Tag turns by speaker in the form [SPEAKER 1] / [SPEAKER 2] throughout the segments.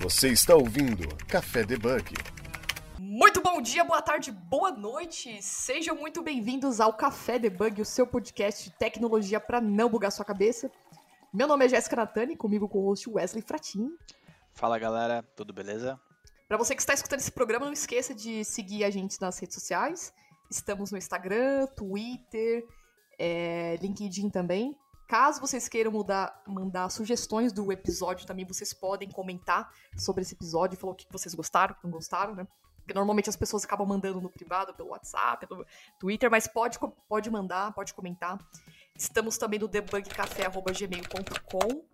[SPEAKER 1] Você está ouvindo Café Debug.
[SPEAKER 2] Muito bom dia, boa tarde, boa noite. Sejam muito bem-vindos ao Café Debug, o seu podcast de tecnologia para não bugar sua cabeça. Meu nome é Jéssica Natani, comigo com o host Wesley Fratin.
[SPEAKER 3] Fala galera, tudo beleza?
[SPEAKER 2] Para você que está escutando esse programa, não esqueça de seguir a gente nas redes sociais. Estamos no Instagram, Twitter, é, LinkedIn também. Caso vocês queiram mudar, mandar sugestões do episódio, também vocês podem comentar sobre esse episódio, falar o que vocês gostaram, não gostaram, né? Porque normalmente as pessoas acabam mandando no privado, pelo WhatsApp, pelo Twitter, mas pode, pode mandar, pode comentar. Estamos também no debugcafé.gmail.com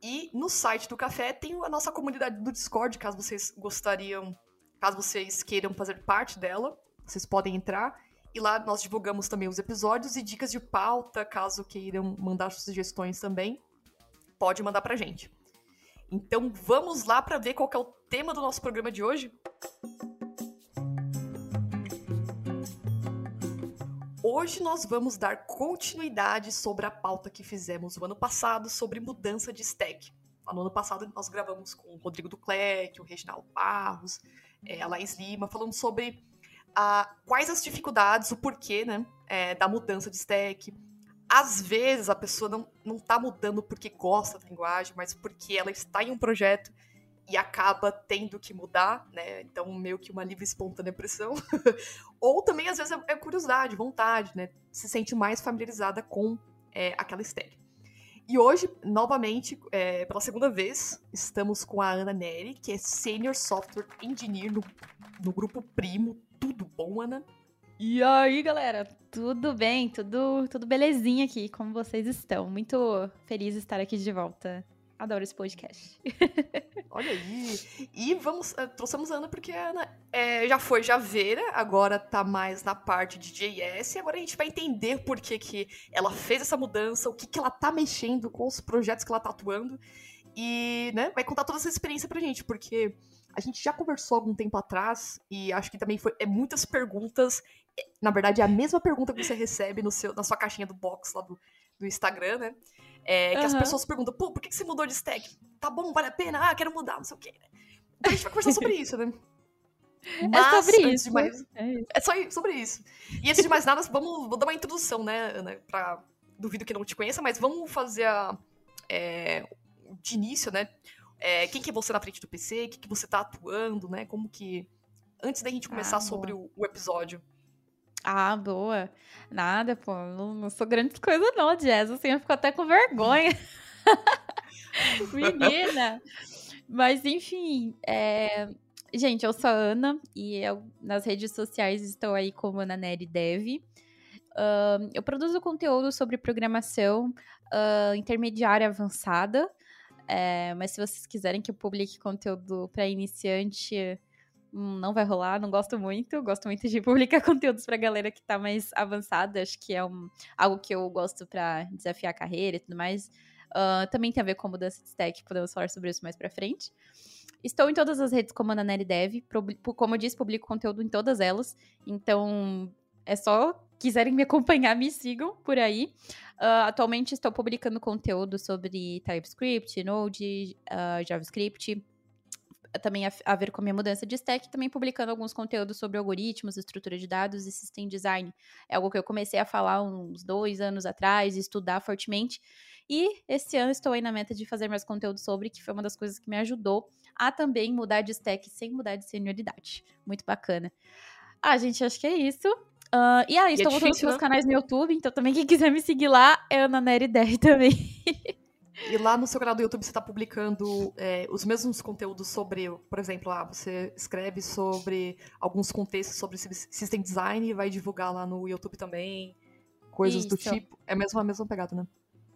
[SPEAKER 2] e no site do café tem a nossa comunidade do Discord, caso vocês gostariam, caso vocês queiram fazer parte dela, vocês podem entrar. E lá nós divulgamos também os episódios e dicas de pauta, caso queiram mandar sugestões também, pode mandar pra gente. Então vamos lá para ver qual é o tema do nosso programa de hoje? Hoje nós vamos dar continuidade sobre a pauta que fizemos o ano passado sobre mudança de stack. No ano passado nós gravamos com o Rodrigo Duclerc, o Reginaldo Barros, é, a Laís Lima, falando sobre a, quais as dificuldades, o porquê, né, é, da mudança de stack. Às vezes a pessoa não, não tá mudando porque gosta da linguagem, mas porque ela está em um projeto e acaba tendo que mudar, né? Então, meio que uma livre espontânea pressão. Ou também, às vezes, é, é curiosidade, vontade, né? Se sente mais familiarizada com é, aquela stack. E hoje, novamente, é, pela segunda vez, estamos com a Ana Neri, que é Senior Software Engineer no, no grupo Primo bom, Ana?
[SPEAKER 4] E aí, galera? Tudo bem? Tudo, tudo belezinha aqui? Como vocês estão? Muito feliz de estar aqui de volta. Adoro esse podcast.
[SPEAKER 2] Olha aí. E vamos. Uh, trouxemos a Ana porque a Ana é, já foi Javeira, agora tá mais na parte de JS. E agora a gente vai entender por que, que ela fez essa mudança, o que, que ela tá mexendo com os projetos que ela tá atuando. E, né, vai contar toda essa experiência pra gente, porque a gente já conversou algum tempo atrás e acho que também foi é muitas perguntas. Na verdade, é a mesma pergunta que você recebe no seu, na sua caixinha do box lá do, do Instagram, né? É, que uhum. as pessoas perguntam, pô, por que você mudou de stack? Tá bom, vale a pena? Ah, quero mudar, não sei o quê. Né? Então a gente vai conversar sobre isso, né?
[SPEAKER 4] É Mas, é sobre isso. Mais,
[SPEAKER 2] é, isso. é só sobre isso. E antes de mais nada, vamos vou dar uma introdução, né, Ana? Pra, duvido que não te conheça, mas vamos fazer a, é, de início, né? É, quem que é você na frente do PC, o que, que você tá atuando, né? Como que. Antes da gente começar ah, sobre o, o, episódio.
[SPEAKER 4] Ah, boa. Nada, pô. Não, não sou grande coisa, não, Jazz. Assim, eu fico até com vergonha. Menina! Mas, enfim, é... gente, eu sou a Ana e eu, nas redes sociais estou aí como Ana Nery Dev. Uh, eu produzo conteúdo sobre programação uh, intermediária avançada. É, mas se vocês quiserem que eu publique conteúdo para iniciante, hum, não vai rolar, não gosto muito. Gosto muito de publicar conteúdos para galera que está mais avançada. Acho que é um, algo que eu gosto para desafiar a carreira e tudo mais. Uh, também tem a ver com mudança de stack, podemos falar sobre isso mais para frente. Estou em todas as redes como a Nanelli Dev. Como eu disse, publico conteúdo em todas elas. Então, é só quiserem me acompanhar, me sigam por aí. Uh, atualmente estou publicando conteúdo sobre TypeScript, Node, uh, JavaScript, também a, a, ver com a minha mudança de stack, também publicando alguns conteúdos sobre algoritmos, estrutura de dados e system design. É algo que eu comecei a falar uns dois anos atrás, estudar fortemente. E esse ano estou aí na meta de fazer mais conteúdo sobre, que foi uma das coisas que me ajudou a também mudar de stack sem mudar de senioridade. Muito bacana. Ah, gente, acho que é isso. Uh, e aí, e estou é voltando meus né? canais no YouTube, então também quem quiser me seguir lá é Ana Nery 10 também.
[SPEAKER 2] E lá no seu canal do YouTube você está publicando é, os mesmos conteúdos sobre, por exemplo, ah, você escreve sobre alguns contextos sobre System Design e vai divulgar lá no YouTube também, coisas Isso. do tipo. É mesmo a mesma pegada, né?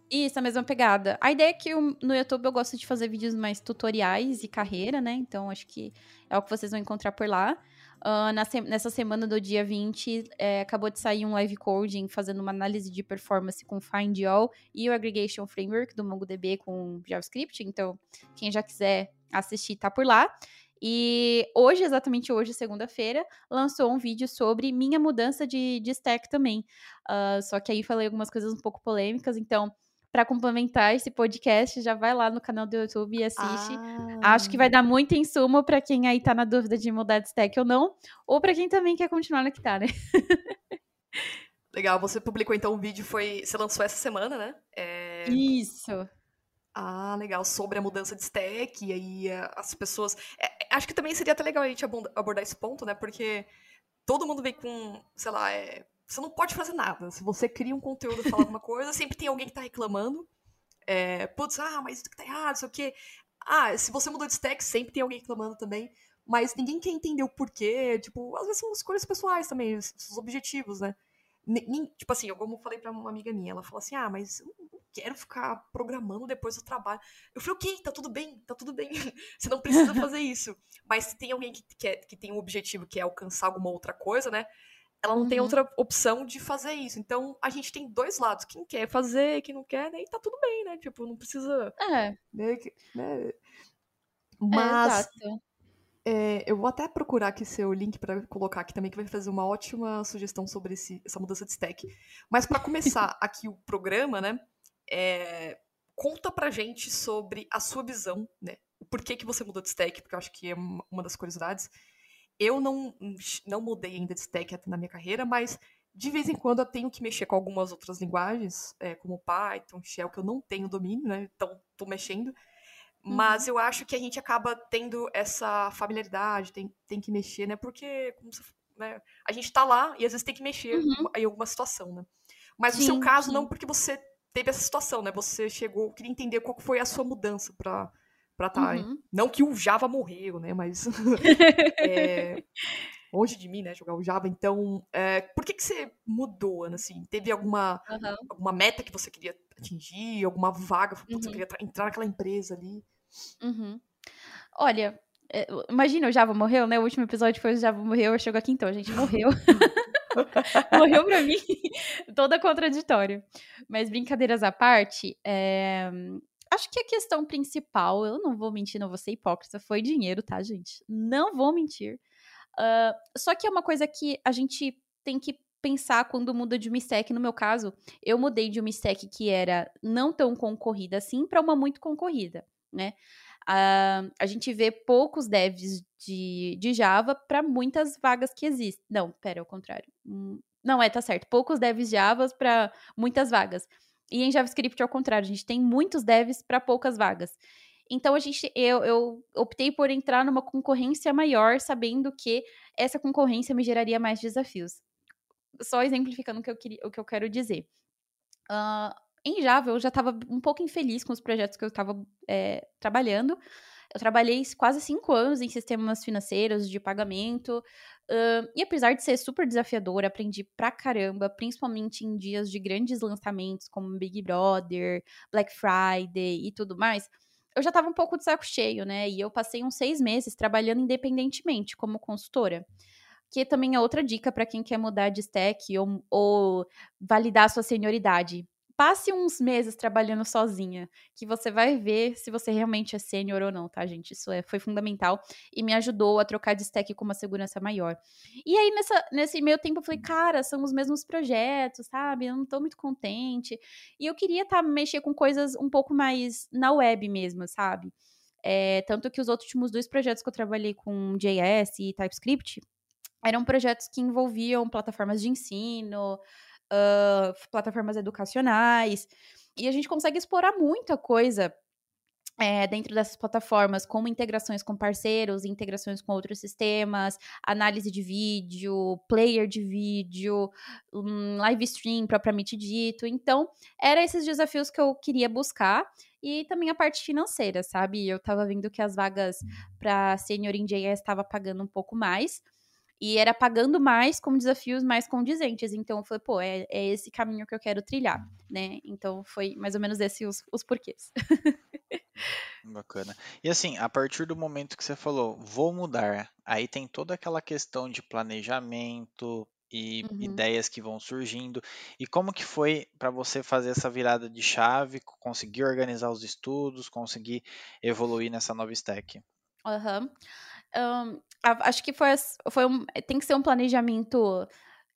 [SPEAKER 4] Isso, a mesma pegada. A ideia é que no YouTube eu gosto de fazer vídeos mais tutoriais e carreira, né? Então acho que é o que vocês vão encontrar por lá. Uh, nessa semana do dia 20, é, acabou de sair um live coding fazendo uma análise de performance com Find All e o Aggregation Framework do MongoDB com JavaScript. Então, quem já quiser assistir, tá por lá. E hoje, exatamente hoje, segunda-feira, lançou um vídeo sobre minha mudança de, de stack também. Uh, só que aí falei algumas coisas um pouco polêmicas, então para complementar esse podcast, já vai lá no canal do YouTube e assiste.
[SPEAKER 2] Ah.
[SPEAKER 4] Acho que vai dar muito insumo para quem aí tá na dúvida de mudar de stack ou não, ou para quem também quer continuar no que tá, né?
[SPEAKER 2] Legal, você publicou então um vídeo, foi. Você lançou essa semana, né? É...
[SPEAKER 4] Isso.
[SPEAKER 2] Ah, legal, sobre a mudança de stack, e aí eh, as pessoas. É, acho que também seria até legal a gente abordar esse ponto, né? Porque todo mundo vem com, sei lá, é, você não pode fazer nada. Se você cria um conteúdo e fala alguma coisa, sempre tem alguém que tá reclamando. É, putz, ah, mas isso que tá errado, sei o quê. Ah, se você mudou de stack, sempre tem alguém reclamando também. Mas ninguém quer entender o porquê. Tipo, às vezes são escolhas pessoais também, os objetivos, né? tipo assim, como eu falei pra uma amiga minha, ela falou assim: ah, mas eu não quero ficar programando depois do trabalho. Eu falei, ok, tá tudo bem, tá tudo bem. Você não precisa fazer isso. Mas se tem alguém que, quer, que tem um objetivo que é alcançar alguma outra coisa, né? Ela não uhum. tem outra opção de fazer isso. Então, a gente tem dois lados. Quem quer fazer, quem não quer, né? E tá tudo bem, né? Tipo, não precisa.
[SPEAKER 4] É.
[SPEAKER 2] Né? né? Mas. É, é, eu vou até procurar aqui seu link para colocar aqui também, que vai fazer uma ótima sugestão sobre esse, essa mudança de stack. Mas para começar aqui o programa, né? É, conta pra gente sobre a sua visão, né? O porquê que você mudou de stack, porque eu acho que é uma das curiosidades. Eu não, não mudei ainda de stack na minha carreira, mas de vez em quando eu tenho que mexer com algumas outras linguagens, é, como Python, Shell, que eu não tenho domínio, né? Então, tô mexendo. Mas uhum. eu acho que a gente acaba tendo essa familiaridade, tem, tem que mexer, né? Porque você, né? a gente tá lá e às vezes tem que mexer uhum. em alguma situação, né? Mas sim, no seu caso, sim. não porque você teve essa situação, né? Você chegou, queria entender qual foi a sua mudança para para tá uhum. Não que o Java morreu, né? Mas é, longe de mim, né? Jogar o Java. Então, é, por que que você mudou, Ana? Assim, teve alguma uhum. alguma meta que você queria atingir, alguma vaga, uhum. você queria entrar naquela empresa ali?
[SPEAKER 4] Uhum. Olha, é, imagina, o Java morreu, né? O último episódio foi o Java morreu, eu chego aqui então, a gente morreu. morreu pra mim, toda contraditório. Mas brincadeiras à parte, é... acho que a questão principal, eu não vou mentir, não vou ser hipócrita, foi dinheiro, tá, gente? Não vou mentir. Uh, só que é uma coisa que a gente tem que pensar quando muda de uma stack. No meu caso, eu mudei de uma stack que era não tão concorrida assim para uma muito concorrida né? Uh, a gente vê poucos devs de, de Java para muitas vagas que existem. Não, pera, é o contrário. Hum, não, é, tá certo. Poucos devs Java para muitas vagas. E em JavaScript, ao contrário, a gente tem muitos devs para poucas vagas. Então a gente, eu, eu optei por entrar numa concorrência maior, sabendo que essa concorrência me geraria mais desafios. Só exemplificando o que eu, queria, o que eu quero dizer. Uh, em Java, eu já estava um pouco infeliz com os projetos que eu estava é, trabalhando. Eu trabalhei quase cinco anos em sistemas financeiros de pagamento. Uh, e apesar de ser super desafiador, aprendi pra caramba, principalmente em dias de grandes lançamentos como Big Brother, Black Friday e tudo mais. Eu já estava um pouco de saco cheio, né? E eu passei uns seis meses trabalhando independentemente como consultora que também é outra dica para quem quer mudar de stack ou, ou validar sua senioridade passe uns meses trabalhando sozinha, que você vai ver se você realmente é sênior ou não, tá, gente? Isso é, foi fundamental e me ajudou a trocar de stack com uma segurança maior. E aí, nessa, nesse meio tempo, eu falei, cara, são os mesmos projetos, sabe? Eu não tô muito contente. E eu queria tá, mexer com coisas um pouco mais na web mesmo, sabe? É, tanto que os últimos dois projetos que eu trabalhei com JS e TypeScript eram projetos que envolviam plataformas de ensino, uh, plataformas educacionais. E a gente consegue explorar muita coisa é, dentro dessas plataformas, como integrações com parceiros, integrações com outros sistemas, análise de vídeo, player de vídeo, um, live stream propriamente dito. Então, eram esses desafios que eu queria buscar e também a parte financeira, sabe? Eu tava vendo que as vagas para senior em estava pagando um pouco mais. E era pagando mais com desafios mais condizentes. Então eu falei, pô, é, é esse caminho que eu quero trilhar, né? Então foi mais ou menos esses os, os porquês.
[SPEAKER 3] Bacana. E assim, a partir do momento que você falou, vou mudar, aí tem toda aquela questão de planejamento e uhum. ideias que vão surgindo. E como que foi para você fazer essa virada de chave, conseguir organizar os estudos, conseguir evoluir nessa nova stack?
[SPEAKER 4] Aham. Uhum. Um, acho que foi, foi um, tem que ser um planejamento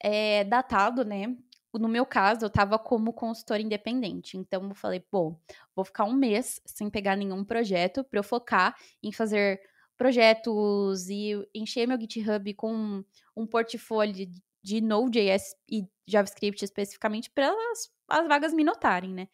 [SPEAKER 4] é, datado, né? no meu caso, eu estava como consultora independente. Então, eu falei, bom, vou ficar um mês sem pegar nenhum projeto para eu focar em fazer projetos e encher meu GitHub com um portfólio de Node.js e JavaScript especificamente para as, as vagas me notarem, né?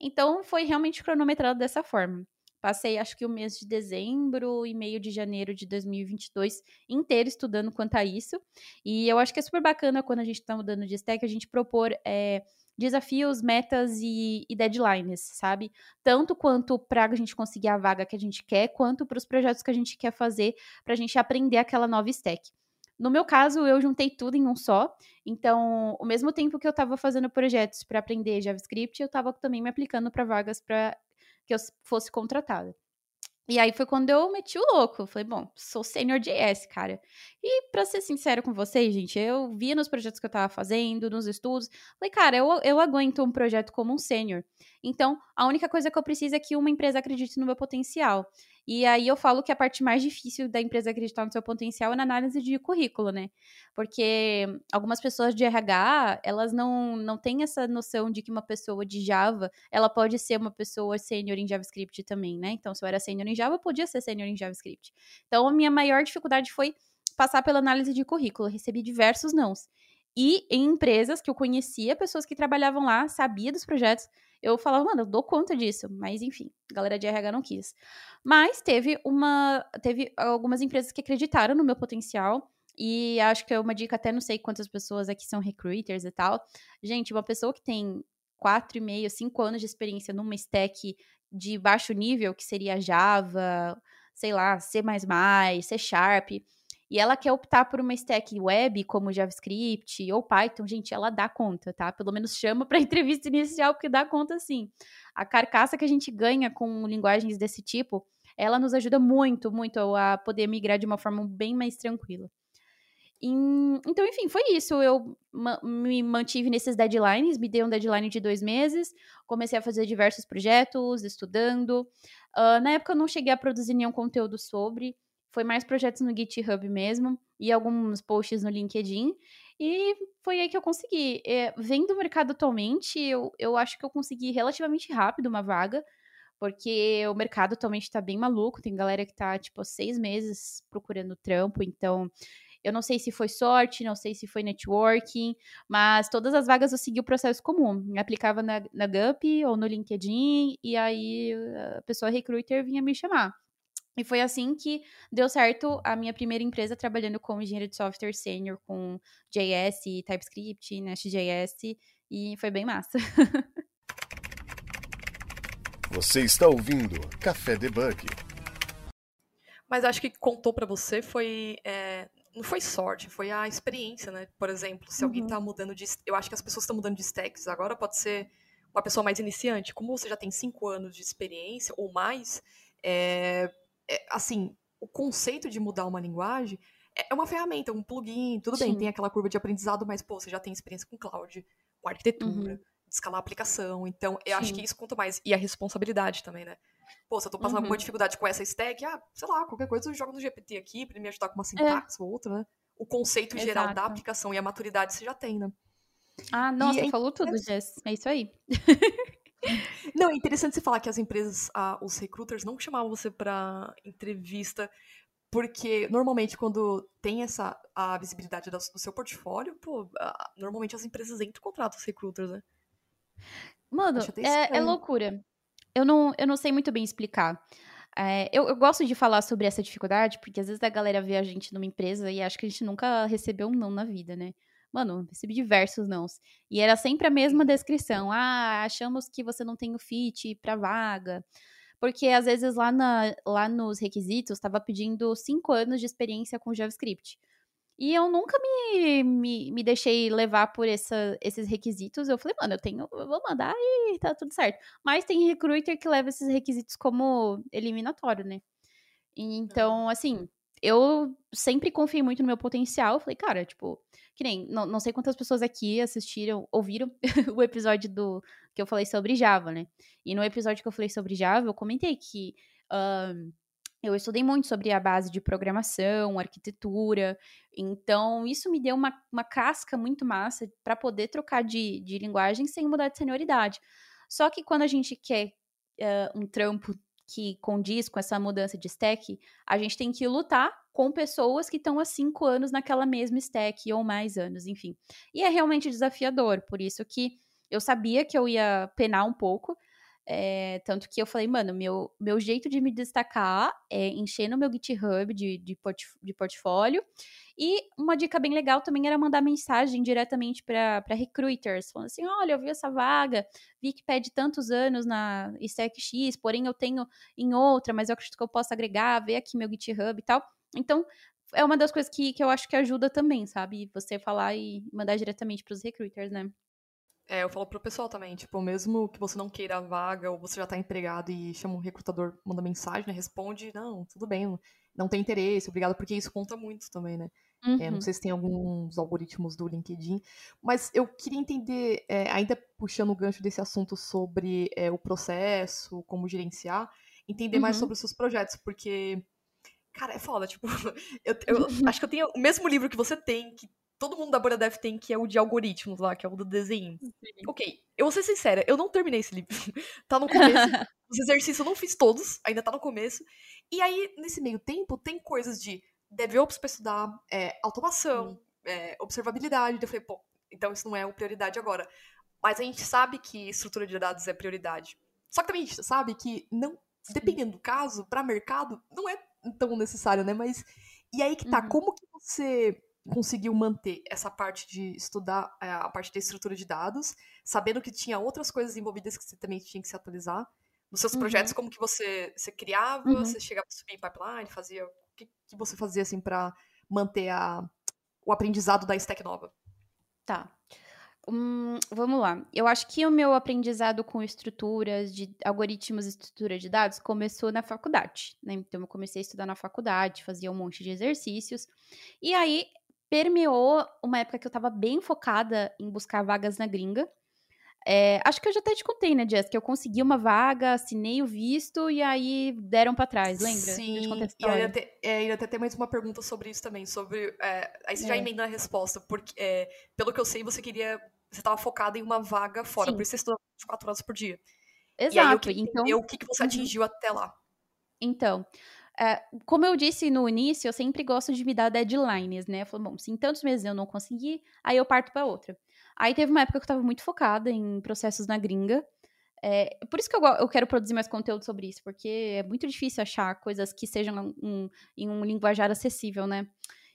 [SPEAKER 4] Então, foi realmente cronometrado dessa forma. Passei, acho que o mês de dezembro e meio de janeiro de 2022 inteiro estudando quanto a isso. E eu acho que é super bacana quando a gente está mudando de stack, a gente propor é, desafios, metas e, e, deadlines, sabe? Tanto quanto para a gente conseguir a vaga que a gente quer, quanto para os projetos que a gente quer fazer para a gente aprender aquela nova stack. No meu caso, eu juntei tudo em um só. Então, ao mesmo tempo que eu estava fazendo projetos para aprender JavaScript, eu estava também me aplicando para vagas para que eu fosse contratada. E aí foi quando eu meti o louco. Falei, bom, sou senior JS, cara. E pra ser sincero com vocês, gente, eu via nos projetos que eu tava fazendo, nos estudos, falei, cara, eu, eu aguento um projeto como um sênior. Então, a única coisa que eu preciso é que uma empresa acredite no meu potencial. E aí eu falo que a parte mais difícil da empresa acreditar no seu potencial é na análise de currículo, né? Porque algumas pessoas de RH, elas não, não têm essa noção de que uma pessoa de Java, ela pode ser uma pessoa sênior em JavaScript também, né? Então, se eu era sênior em Java, eu podia ser sênior em JavaScript. Então, a minha maior dificuldade foi passar pela análise de currículo. Eu recebi diversos nãos. E em empresas que eu conhecia, pessoas que trabalhavam lá, sabia dos projetos, eu falava, mano, eu dou conta disso. Mas enfim, a galera de RH não quis. Mas teve uma. Teve algumas empresas que acreditaram no meu potencial. E acho que é uma dica, até não sei quantas pessoas aqui são recruiters e tal. Gente, uma pessoa que tem quatro e meio, cinco anos de experiência numa stack de baixo nível, que seria Java, sei lá, C++, C Sharp, e ela quer optar por uma stack web como JavaScript ou Python, gente, ela dá conta, tá? Pelo menos chama para entrevista inicial, porque dá conta sim. A carcaça que a gente ganha com linguagens desse tipo, ela nos ajuda muito, muito a poder migrar de uma forma bem mais tranquila. Então, enfim, foi isso. Eu me mantive nesses deadlines, me dei um deadline de dois meses, comecei a fazer diversos projetos, estudando. Uh, na época eu não cheguei a produzir nenhum conteúdo sobre, foi mais projetos no GitHub mesmo e alguns posts no LinkedIn. E foi aí que eu consegui. É, vendo o mercado atualmente, eu, eu acho que eu consegui relativamente rápido uma vaga, porque o mercado atualmente tá bem maluco. Tem galera que tá, tipo, seis meses procurando trampo, então. Eu não sei se foi sorte, não sei se foi networking, mas todas as vagas eu segui o processo comum. Aplicava na, na GUP ou no LinkedIn, e aí a pessoa recruiter vinha me chamar. E foi assim que deu certo a minha primeira empresa trabalhando como engenheiro de software sênior com JS, TypeScript, Nest.js e foi bem massa.
[SPEAKER 1] Você está ouvindo Café Debug.
[SPEAKER 2] Mas acho que contou para você foi é, não foi sorte, foi a experiência, né? Por exemplo, se uhum. alguém tá mudando de, eu acho que as pessoas estão mudando de stacks agora pode ser uma pessoa mais iniciante. Como você já tem cinco anos de experiência ou mais, é, é, assim, o conceito de mudar uma linguagem é, é uma ferramenta, um plugin, tudo Sim. bem, tem aquela curva de aprendizado, mas, pô, você já tem experiência com cloud, com arquitetura, uhum. de escalar a aplicação, então eu Sim. acho que isso conta mais. E a responsabilidade também, né? Pô, se eu tô passando uhum. alguma dificuldade com essa stack, ah, sei lá, qualquer coisa eu jogo no GPT aqui pra ele me ajudar com uma é. sintaxe é. ou outra, né? O conceito Exato. geral da aplicação e a maturidade você já tem, né?
[SPEAKER 4] Ah, nossa, e falou tudo, Jess. É isso aí.
[SPEAKER 2] Não, é interessante você falar que as empresas, ah, os recruiters não chamavam você para entrevista, porque normalmente quando tem essa a visibilidade do, seu portfólio, pô, ah, normalmente as empresas entram e contratam os recruiters, né?
[SPEAKER 4] Mano, é, é, loucura. Eu não, eu não sei muito bem explicar. É, eu, eu, gosto de falar sobre essa dificuldade, porque às vezes a galera vê a gente numa empresa e acha que a gente nunca recebeu um não na vida, né? Mano, recebi diversos nãos. E era sempre a mesma descrição. Ah, achamos que você não tem o fit pra vaga. Porque às vezes lá, na, lá nos requisitos estava pedindo cinco anos de experiência com JavaScript. E eu nunca me, me, me deixei levar por essa, esses requisitos. Eu falei, mano, eu tenho, eu vou mandar e tá tudo certo. Mas tem recruiter que leva esses requisitos como eliminatório, né? Então, assim, eu sempre confiei muito no meu potencial. Falei, cara, tipo, que nem, não, não sei quantas pessoas aqui assistiram, ouviram o episódio do que eu falei sobre Java, né? E no episódio que eu falei sobre Java, eu comentei que. eu estudei muito sobre a base de programação, arquitetura, então isso me deu uma, uma casca muito massa para poder trocar de, de linguagem sem mudar de senioridade. Só que quando a gente quer uh, um trampo que condiz com essa mudança de stack, a gente tem que lutar com pessoas que estão há cinco anos naquela mesma stack ou mais anos, enfim. E é realmente desafiador, por isso que eu sabia que eu ia penar um pouco, é, tanto que eu falei, mano, meu, meu jeito de me destacar é encher no meu GitHub de, de, port, de portfólio. E uma dica bem legal também era mandar mensagem diretamente para recruiters, falando assim: olha, eu vi essa vaga, vi que pede tantos anos na Stack X, porém eu tenho em outra, mas eu acredito que eu posso agregar, ver aqui meu GitHub e tal. Então, é uma das coisas que, que eu acho que ajuda também, sabe? Você falar e mandar diretamente para os recruiters, né?
[SPEAKER 2] É, eu falo pro pessoal também, tipo, mesmo que você não queira a vaga ou você já tá empregado e chama um recrutador, manda mensagem, né, responde, não, tudo bem, não tem interesse, obrigado, porque isso conta muito também, né? Uhum. É, não uhum. sei se tem alguns algoritmos do LinkedIn, mas eu queria entender, é, ainda puxando o gancho desse assunto sobre é, o processo, como gerenciar, entender uhum. mais sobre os seus projetos, porque, cara, é foda, tipo, eu, eu acho que eu tenho o mesmo livro que você tem, que todo mundo da Bora Dev tem, que é o de algoritmos lá, que é o do desenho. Sim. Ok, eu vou ser sincera, eu não terminei esse livro. tá no começo. Os exercícios eu não fiz todos, ainda tá no começo. E aí, nesse meio tempo, tem coisas de DevOps pra estudar, é, automação, é, observabilidade. Eu falei, pô, então isso não é uma prioridade agora. Mas a gente sabe que estrutura de dados é prioridade. Só que também a gente sabe que, não, dependendo do caso, para mercado, não é tão necessário, né? Mas. E aí que tá, uhum. como que você conseguiu manter essa parte de estudar é, a parte da estrutura de dados, sabendo que tinha outras coisas envolvidas que você também tinha que se atualizar. Nos seus uhum. projetos, como que você, você criava, uhum. você chegava a subir em pipeline, fazia. O que, que você fazia assim para manter a, o aprendizado da stack nova?
[SPEAKER 4] Tá. Hum, vamos lá. Eu acho que o meu aprendizado com estruturas de algoritmos e estrutura de dados começou na faculdade, né? Então eu comecei a estudar na faculdade, fazia um monte de exercícios. E aí permeou uma época que eu tava bem focada em buscar vagas na gringa. É, acho que eu já até te contei, né, Jess, que eu consegui uma vaga, assinei o visto e aí deram para trás, lembra?
[SPEAKER 2] Sim, eu ia, ter, é, ia até ter mais uma pergunta sobre isso também, sobre... É, aí você é. já emenda a resposta, porque é, pelo que eu sei, você queria... Você estava focada em uma vaga fora, Sim. por isso você estudou 24 horas por dia.
[SPEAKER 4] Exato. E aí, eu queria então...
[SPEAKER 2] o que, que você uhum. atingiu até lá.
[SPEAKER 4] Então, é, como eu disse no início, eu sempre gosto de me dar deadlines, né? Eu falo, bom, se em tantos meses eu não conseguir, aí eu parto para outra. Aí teve uma época que eu tava muito focada em processos na gringa. É, por isso que eu, eu quero produzir mais conteúdo sobre isso, porque é muito difícil achar coisas que sejam um, em um linguajar acessível, né?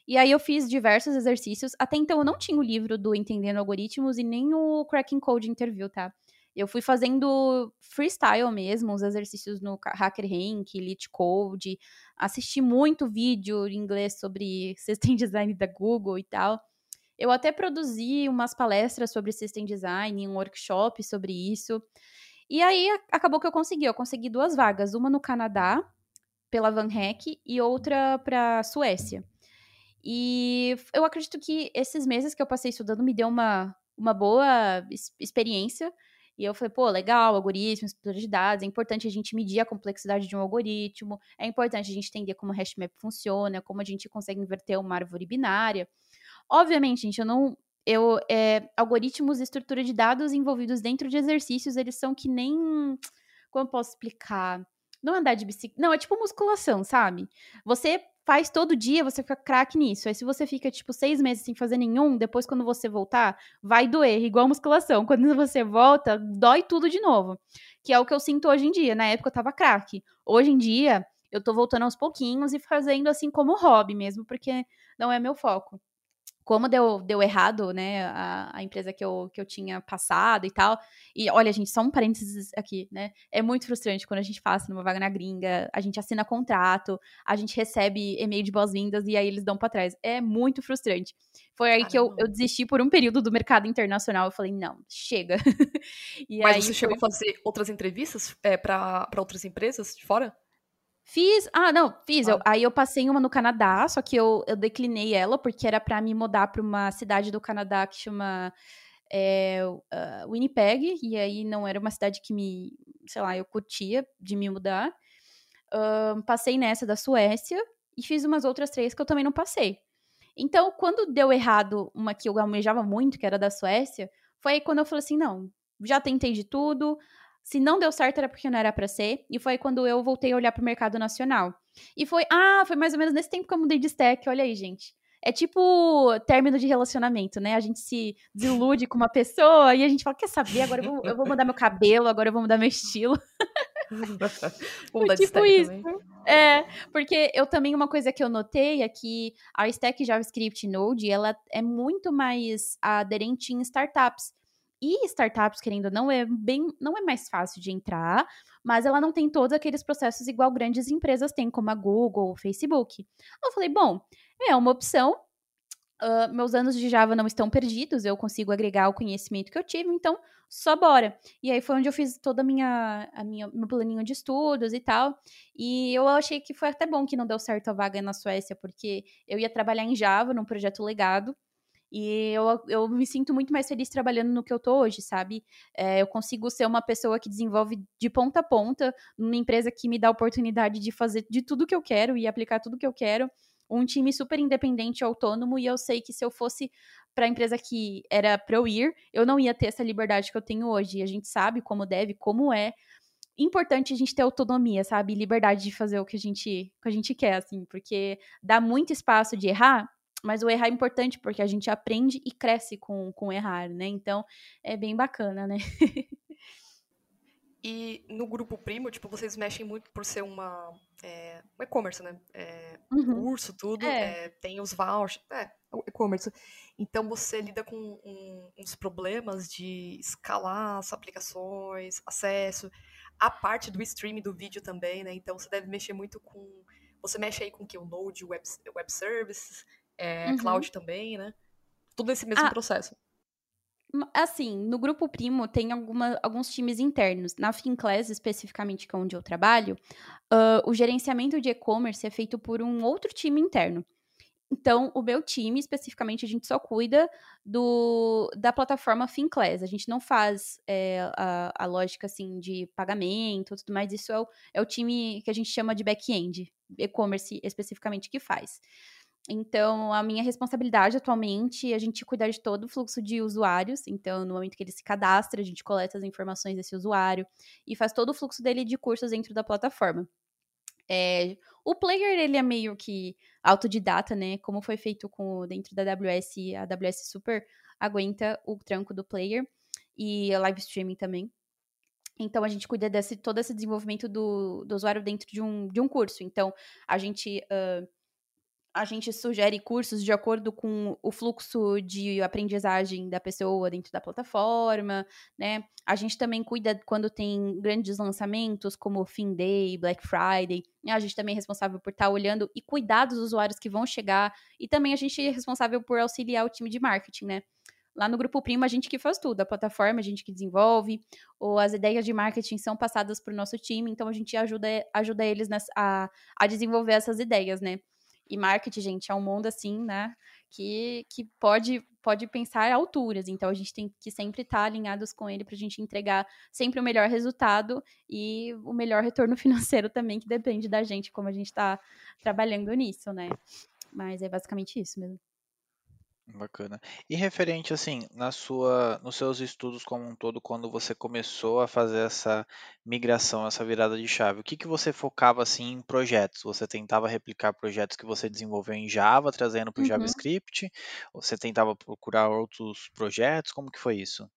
[SPEAKER 4] E aí eu fiz diversos exercícios. Até então eu não tinha o livro do Entendendo Algoritmos e nem o Cracking Code Interview, tá? Eu fui fazendo freestyle mesmo, os exercícios no HackerRank, Elite Code, assisti muito vídeo em inglês sobre System Design da Google e tal. Eu até produzi umas palestras sobre System Design, um workshop sobre isso. E aí acabou que eu consegui, eu consegui duas vagas, uma no Canadá, pela Van Heck, e outra para Suécia. E eu acredito que esses meses que eu passei estudando me deu uma, uma boa experiência e eu falei, pô, legal, algoritmo, estrutura de dados, é importante a gente medir a complexidade de um algoritmo, é importante a gente entender como o hashmap funciona, como a gente consegue inverter uma árvore binária. Obviamente, gente, eu não. Eu, é, algoritmos e estrutura de dados envolvidos dentro de exercícios, eles são que nem. Como eu posso explicar? Não andar de bicicleta. Não, é tipo musculação, sabe? Você faz todo dia, você fica craque nisso. Aí se você fica, tipo, seis meses sem fazer nenhum, depois quando você voltar, vai doer, igual musculação. Quando você volta, dói tudo de novo. Que é o que eu sinto hoje em dia. Na época eu tava craque. Hoje em dia, eu tô voltando aos pouquinhos e fazendo assim como hobby mesmo, porque não é meu foco como deu, deu errado, né, a, a, empresa que eu, que eu tinha passado e tal. E olha, gente, só um parênteses aqui, né? É muito frustrante quando a gente passa numa vaga na gringa, a gente assina contrato, a gente recebe e-mail de boas-vindas e aí eles dão para trás. É muito frustrante. Foi aí Caramba. que eu, eu desisti por um período do mercado internacional. Eu falei, não, chega.
[SPEAKER 2] Mas você foi... chegou a fazer outras entrevistas é, para outras empresas de fora?
[SPEAKER 4] Fiz. Ah, não, fiz. Ah. Eu, aí eu passei uma no Canadá, só que eu, eu declinei ela porque era para me mudar para uma cidade do Canadá que chama é, uh, Winnipeg. E aí não era uma cidade que me, sei lá, eu curtia de me mudar. uh, passei nessa da Suécia e fiz umas outras três que eu também não passei. Então, quando deu errado uma que eu almejava muito, que era da Suécia, foi aí quando eu falei assim: não, já tentei de tudo. Se não deu certo era porque não era para ser. E foi quando eu voltei a olhar para o mercado nacional. E foi, ah, foi mais ou menos nesse tempo que eu mudei de stack. Olha aí, gente. É tipo término de relacionamento, né? A gente se desilude com uma pessoa e a gente fala: quer saber? Agora eu vou, eu vou mudar meu cabelo, agora eu vou mudar meu estilo.
[SPEAKER 2] vou mudar
[SPEAKER 4] tipo
[SPEAKER 2] de
[SPEAKER 4] isso.
[SPEAKER 2] Também.
[SPEAKER 4] É, porque eu também, uma coisa que eu notei é que a stack JavaScript Node, ela é muito mais aderente em startups. E startups, querendo ou não, é bem, não é mais fácil de entrar, mas ela não tem todos aqueles processos igual grandes empresas têm, como a Google, o Facebook. Eu falei, bom, é uma opção. Uh, meus anos de Java não estão perdidos, eu consigo agregar o conhecimento que eu tive, então só bora. E aí foi onde eu fiz toda a minha, a minha meu planinho de estudos e tal. E eu achei que foi até bom que não deu certo a vaga na Suécia, porque eu ia trabalhar em Java num projeto legado. E eu, eu me sinto muito mais feliz trabalhando no que eu tô hoje, sabe? É, eu consigo ser uma pessoa que desenvolve de ponta a ponta, numa empresa que me dá a oportunidade de fazer de tudo que eu quero e aplicar tudo que eu quero. Um time super independente autônomo, e eu sei que se eu fosse para a empresa que era para eu ir, eu não ia ter essa liberdade que eu tenho hoje. E a gente sabe como deve, como é importante a gente ter autonomia, sabe? Liberdade de fazer o que a gente, que a gente quer, assim, porque dá muito espaço de errar, mas o errar é importante porque a gente aprende e cresce com, com errar, né? Então é bem bacana, né?
[SPEAKER 2] e no grupo primo, tipo, vocês mexem muito por ser uma é, um e-commerce, né? É,
[SPEAKER 4] uhum.
[SPEAKER 2] Curso, tudo, é. É, tem os vouchers, é, e-commerce. Então você lida com um, uns problemas de escalar as aplicações, acesso, a parte do streaming do vídeo também, né? Então você deve mexer muito com. Você mexe aí com o que? O Node, Web, web Services, é, uhum. cloud também, né? Tudo esse mesmo ah, processo.
[SPEAKER 4] Assim, no grupo primo tem alguma, alguns times internos. Na Finclass, especificamente, que é onde eu trabalho, uh, o gerenciamento de e-commerce é feito por um outro time interno. Então, o meu time, especificamente, a gente só cuida do, da plataforma Finclass. A gente não faz é, a, a, lógica, assim, de pagamento tudo mais. Isso é o, é o time que a gente chama de back-end, e-commerce especificamente, que faz. Então, a minha responsabilidade atualmente é a gente cuidar de todo o fluxo de usuários. Então, no momento que ele se cadastra, a gente coleta as informações desse usuário e faz todo o fluxo dele de cursos dentro da plataforma. É, o player, ele é meio que autodidata, né? Como foi feito com dentro da AWS, a AWS super aguenta o tranco do player e live streaming também. Então, a gente cuida desse todo esse desenvolvimento do, do usuário dentro de um, de um curso. Então, a gente uh, a gente sugere cursos de acordo com o fluxo de aprendizagem da pessoa dentro da plataforma, né? A gente também cuida quando tem grandes lançamentos, como Fin Day, Black Friday. A gente também é responsável por estar tá olhando e cuidar dos usuários que vão chegar. E também a gente é responsável por auxiliar o time de marketing, né? Lá no Grupo Primo, a gente que faz tudo, a plataforma, a gente que desenvolve, ou as ideias de marketing são passadas para o nosso time, então a gente ajuda, ajuda eles nessa, a, a desenvolver essas ideias, né? E marketing, gente, é um mundo assim, né? Que, que pode, pode pensar alturas. Então, a gente tem que sempre estar tá alinhados com ele para a gente entregar sempre o melhor resultado e o melhor retorno financeiro também, que depende da gente, como a gente está trabalhando nisso, né? Mas é basicamente isso mesmo.
[SPEAKER 3] Bacana. E referente, assim, na sua, nos seus estudos como um todo, quando você começou a fazer essa migração, essa virada de chave, o que que você focava, assim, em projetos? Você tentava replicar projetos que você desenvolveu em Java, trazendo para o
[SPEAKER 4] Uhum.
[SPEAKER 3] JavaScript? Ou você tentava procurar outros projetos? Como que foi isso?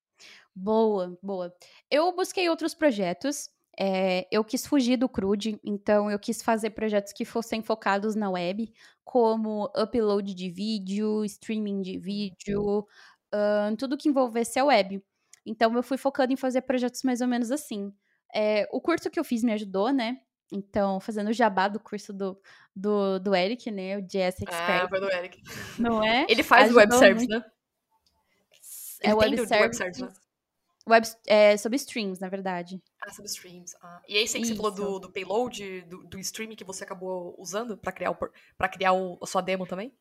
[SPEAKER 4] Boa, boa. Eu busquei outros projetos. É, eu quis fugir do CRUD, então eu quis fazer projetos que fossem focados na web, como upload de vídeo, streaming de vídeo, uh, tudo que envolvesse a web. Então eu fui focando em fazer projetos mais ou menos assim. É, o curso que eu fiz me ajudou, né? Então, fazendo o jabá do curso do, do, do Eric, né? O JS Expert.
[SPEAKER 2] Ah, foi do Eric.
[SPEAKER 4] Não é?
[SPEAKER 2] Ele faz o web service, né?
[SPEAKER 4] É o web service. Web service né? Web, é, sobre streams, na verdade.
[SPEAKER 2] Ah, sobre streams. Ah. E aí que Isso. você falou do, do payload, do, do streaming que você acabou usando para criar, o, pra criar o, a sua demo também?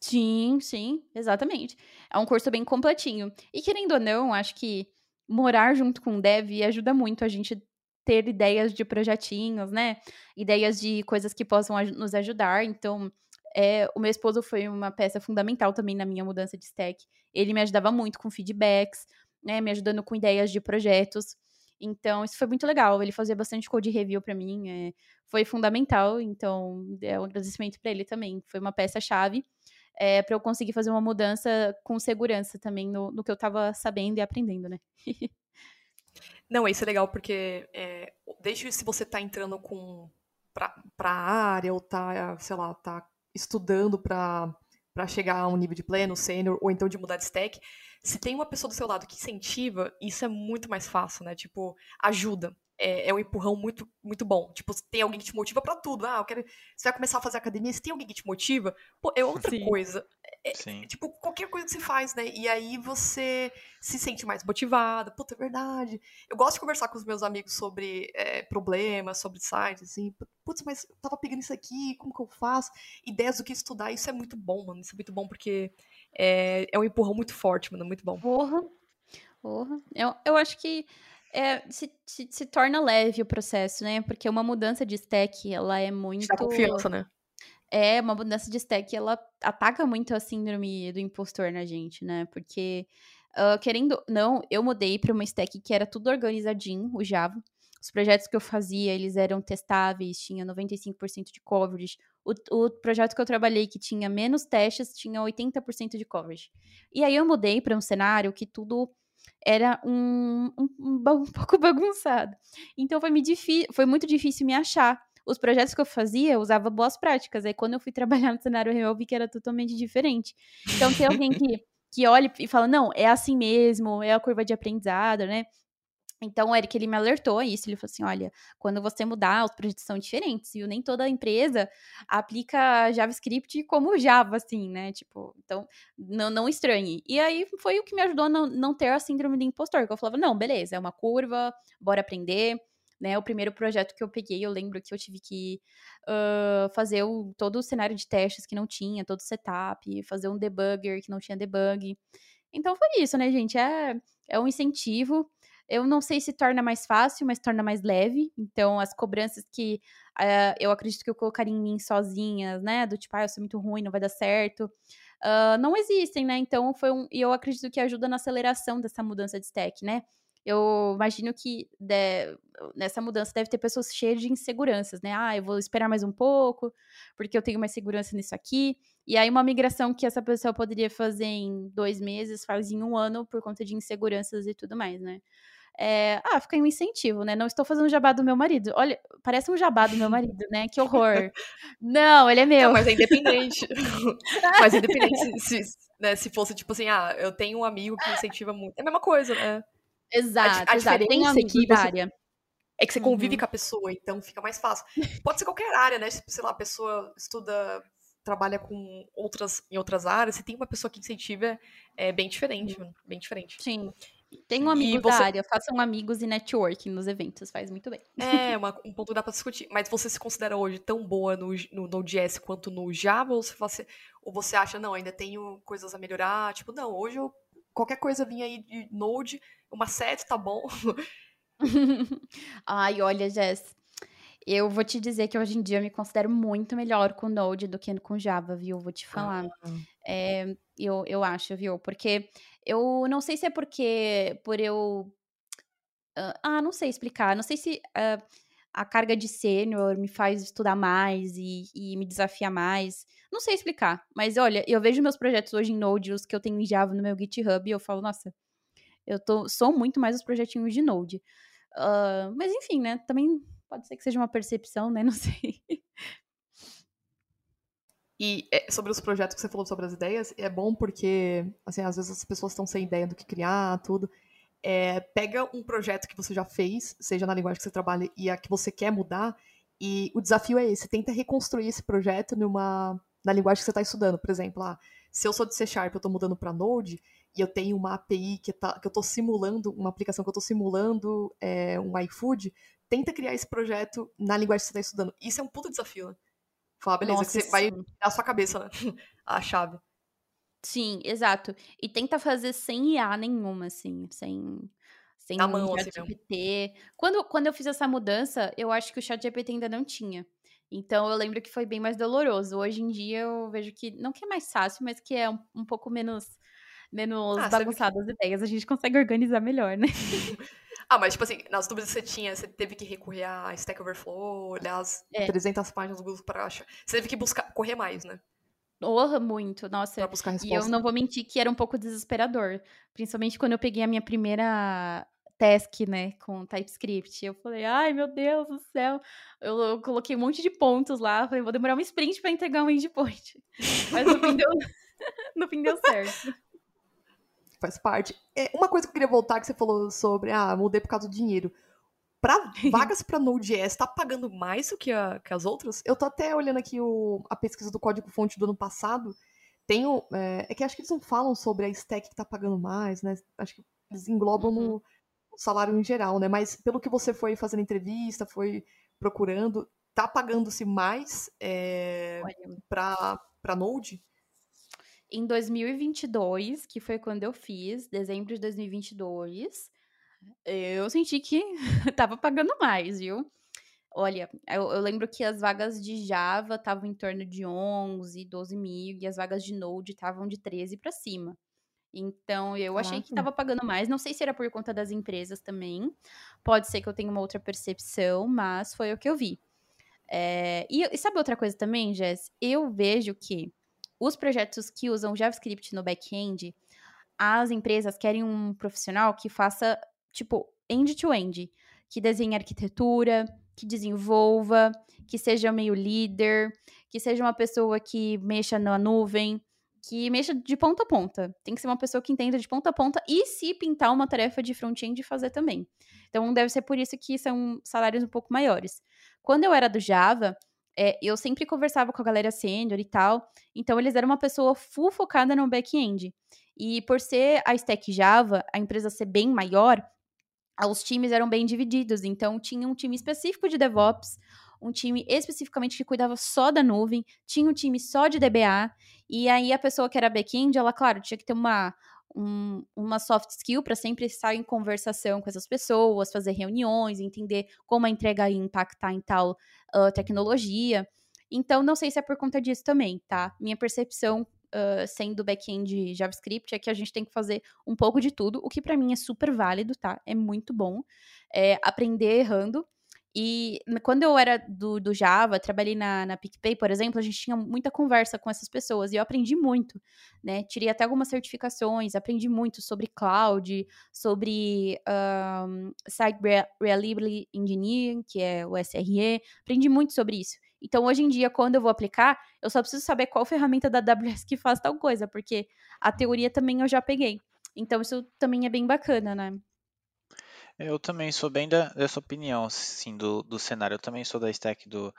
[SPEAKER 4] Sim, sim, exatamente. É um curso bem completinho. E querendo ou não, acho que morar junto com o dev ajuda muito a gente ter ideias de projetinhos, né? Ideias de coisas que possam nos ajudar. Então, é, o meu esposo foi uma peça fundamental também na minha mudança de stack. Ele me ajudava muito com feedbacks, né? Me ajudando com ideias de projetos. Então, isso foi muito legal. Ele fazia bastante code review para mim, é, foi fundamental. Então, é um agradecimento para ele também. Foi uma peça-chave é, para eu conseguir fazer uma mudança com segurança também no, no que eu estava sabendo e aprendendo, né?
[SPEAKER 2] Não, isso é legal porque é, desde se você está entrando com para a área ou tá, sei lá, tá estudando para chegar a um nível de pleno, sênior, ou então de mudar de stack, se tem uma pessoa do seu lado que incentiva, isso é muito mais fácil, né? Tipo, ajuda é, é, um empurrão muito, muito bom. Tipo, tem alguém que te motiva para tudo. Ah, eu quero. Você vai começar a fazer academia, se tem alguém que te motiva, pô, é outra Sim. coisa. É, é, tipo, qualquer coisa que você faz, né? E aí você se sente mais motivada. Puta, é verdade. Eu gosto de conversar com os meus amigos sobre é, problemas, sobre sites, assim. Putz, mas eu tava pegando isso aqui, como que eu faço? Ideias do que estudar, isso é muito bom, mano. Isso é muito bom porque é, é um empurrão muito forte, mano. Muito bom.
[SPEAKER 4] Porra. Porra. Eu, eu acho que é, se, se, se, torna leve o processo, né? Porque uma mudança de stack, ela é muito. Dá
[SPEAKER 2] confiança, né?
[SPEAKER 4] É, uma mudança de stack, ela ataca muito a síndrome do impostor na gente, né? Porque, uh, querendo. Não, eu mudei para uma stack que era tudo organizadinho, o Java. Os projetos que eu fazia, eles eram testáveis, tinha 95% de coverage. O, o, projeto que eu trabalhei, que tinha menos testes, tinha 80% de coverage. E aí eu mudei para um cenário que tudo era um, um, um, pouco bagunçado. Então foi, me foi muito difícil me achar. Os projetos que eu fazia, eu usava boas práticas. Aí quando eu fui trabalhar no cenário real, eu vi que era totalmente diferente. Então tem alguém que, que olha e fala, não, é assim mesmo, é a curva de aprendizado, né? Então, o Eric, ele me alertou a isso, ele falou assim, olha, quando você mudar, os projetos são diferentes, e nem toda empresa aplica JavaScript como Java, assim, né, tipo, então, não, não estranhe. E aí, foi o que me ajudou a não, não ter a síndrome do impostor, que eu falava, não, beleza, é uma curva, bora aprender, né, o primeiro projeto que eu peguei, eu lembro que eu tive que uh, fazer o, todo o cenário de testes que não tinha, todo o setup, fazer um debugger que não tinha debug, então foi isso, né, gente, é, é um incentivo, eu não sei se torna mais fácil, mas torna mais leve. Então, as cobranças que uh, eu acredito que eu colocaria em mim sozinhas, né? Do tipo, ah, eu sou muito ruim, não vai dar certo. Uh, não existem, né? Então, foi um. E eu acredito que ajuda na aceleração dessa mudança de stack, né? Eu imagino que de, nessa mudança deve ter pessoas cheias de inseguranças, né? Ah, eu vou esperar mais um pouco, porque eu tenho mais segurança nisso aqui. E aí, uma migração que essa pessoa poderia fazer em dois meses, faz em um ano por conta de inseguranças e tudo mais, né? É, ah, fica aí um incentivo, né? Não estou fazendo jabá do meu marido. Olha, parece um jabá do meu marido, né? Que horror. Não, ele é meu.
[SPEAKER 2] Não, mas é independente. mas é independente se, se, né, se fosse tipo assim, ah, eu tenho um amigo que incentiva muito. É a mesma coisa, né?
[SPEAKER 4] Exato, a, a exato. Tem amigo
[SPEAKER 2] que área. É que você convive uhum. com a pessoa, então fica mais fácil. Pode ser qualquer área, né? Sei lá, a pessoa estuda trabalha com outras em outras áreas, se tem uma pessoa que incentiva, é bem diferente, mano, bem diferente.
[SPEAKER 4] Sim. Tem um amigo você... da área, façam amigos e networking nos eventos, faz muito bem.
[SPEAKER 2] É, uma, um ponto que dá pra discutir. Mas você se considera hoje tão boa no, no Node.js quanto no Java? Ou você, ou você acha, não, ainda tenho coisas a melhorar? Tipo, não, hoje eu, qualquer coisa vinha aí de Node, uma set tá bom.
[SPEAKER 4] Ai, olha, Jess, eu vou te dizer que hoje em dia eu me considero muito melhor com Node do que com Java, viu? Vou te falar. Ah. É, eu, eu acho, viu? Porque eu não sei se é porque por eu. ah, não sei explicar. Não sei se uh, a carga de sênior me faz estudar mais e, e, me desafiar mais. Não sei explicar. Mas olha, eu vejo meus projetos hoje em Node, os que eu tenho em Java no meu GitHub, e eu falo, nossa, eu tô, sou muito mais os projetinhos de Node. Uh, mas enfim, né? Também pode ser que seja uma percepção, né? Não sei.
[SPEAKER 2] E é, sobre os projetos que você falou sobre as ideias, é bom porque, assim, às vezes as pessoas estão sem ideia do que criar, tudo. É, pega um projeto que você já fez, seja na linguagem que você trabalha e a que você quer mudar, e o desafio é esse, tenta reconstruir esse projeto numa, na linguagem que você está estudando. Por exemplo, ah, se eu sou de C Sharp, eu estou mudando para Node, e eu tenho uma API que, tá, que eu estou simulando, uma aplicação que eu estou simulando é, um iFood, tenta criar esse projeto na linguagem que você está estudando. Isso é um puto desafio, né? Falar, beleza, Nossa, que você vai dar sua cabeça né? a chave.
[SPEAKER 4] Sim, exato. E tenta fazer sem IA nenhuma, assim, sem, sem Na mão, chat assim GPT. Quando, quando eu fiz essa mudança, eu acho que o chat GPT ainda não tinha. Então eu lembro que foi bem mais doloroso. Hoje em dia eu vejo que, não que é mais fácil, mas que é um, um pouco menos, menos ah, bagunçado as ideias. A gente consegue organizar melhor, né?
[SPEAKER 2] ah, mas tipo assim, nas dúvidas que você tinha, você teve que recorrer a Stack Overflow, olhar as é. 300 páginas do Google para achar. Você teve que buscar, correr mais, né?
[SPEAKER 4] Honra muito, nossa. Pra buscar resposta. E eu não vou mentir que era um pouco desesperador. Principalmente quando eu peguei a minha primeira task, né, com TypeScript. Eu falei, ai meu Deus do céu. Eu, eu coloquei um monte de pontos lá, falei, vou demorar um sprint para entregar um endpoint. Mas no fim deu, no fim deu certo.
[SPEAKER 2] Faz parte. É, uma coisa que eu queria voltar que você falou sobre, ah, mudei por causa do dinheiro. Para vagas para Node.js, tá pagando mais do que, a, que as outras? Eu tô até olhando aqui o, a pesquisa do código-fonte do ano passado. Tem é, é, que acho que eles não falam sobre a stack que tá pagando mais, né? Acho que eles englobam uhum. no salário em geral, né? Mas pelo que você foi fazendo entrevista, foi procurando, tá pagando-se mais é, para Node?
[SPEAKER 4] Em 2022, que foi quando eu fiz, dezembro de 2022, eu senti que tava pagando mais, viu? Olha, eu, eu, lembro que as vagas de Java estavam em torno de 11, 12 mil, e as vagas de Node estavam de 13 para cima. Então, eu achei que estava pagando mais. Não sei se era por conta das empresas também. Pode ser que eu tenha uma outra percepção, mas foi o que eu vi. É, e, e, sabe outra coisa também, Jess? Eu vejo que os projetos que usam JavaScript no back-end, as empresas querem um profissional que faça, tipo, end-to-end. -end, que desenhe arquitetura, que desenvolva, que seja meio líder, que seja uma pessoa que mexa na nuvem, que mexa de ponta a ponta. Tem que ser uma pessoa que entenda de ponta a ponta e se pintar uma tarefa de front-end fazer também. Então deve ser por isso que são salários um pouco maiores. Quando eu era do Java, é, eu sempre conversava com a galera sênior e tal, então eles eram uma pessoa full focada no back-end. E por ser a stack Java, a empresa ser bem maior, os times eram bem divididos. Então tinha um time específico de DevOps, um time especificamente que cuidava só da nuvem, tinha um time só de DBA, e aí a pessoa que era back-end, ela, claro, tinha que ter uma, um, uma soft skill para sempre estar em conversação com essas pessoas, fazer reuniões, entender como a entrega ia impactar em tal uh, tecnologia. Então, não sei se é por conta disso também, tá? Minha percepção uh, sendo back-end JavaScript é que a gente tem que fazer um pouco de tudo, o que para mim é super válido, tá? É muito bom. É, aprender errando. E quando eu era do, do Java, trabalhei na, na PicPay, por exemplo, a gente tinha muita conversa com essas pessoas e eu aprendi muito, né? Tirei até algumas certificações, aprendi muito sobre cloud, sobre um, Site Reliability Engineering, que é o SRE, aprendi muito sobre isso. Então, hoje em dia, quando eu vou aplicar, eu só preciso saber qual ferramenta da AWS que faz tal coisa, porque a teoria também eu já peguei. Então, isso também é bem bacana, né?
[SPEAKER 3] Eu também sou bem da, dessa opinião, assim, do, do cenário. Eu também sou da stack do,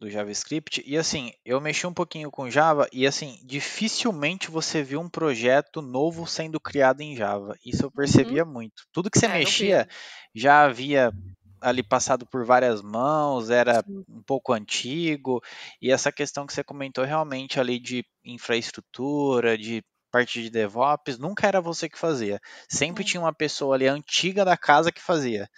[SPEAKER 3] do JavaScript. E assim, eu mexi um pouquinho com Java e assim, dificilmente você viu um projeto novo sendo criado em Java. Isso eu uhum. percebia uhum. muito. Tudo que você é, mexia já havia ali passado por várias mãos, era um pouco antigo. E essa questão que você comentou realmente ali de infraestrutura, de parte de DevOps, nunca era você que fazia. Sempre tinha uma pessoa ali antiga da casa que fazia.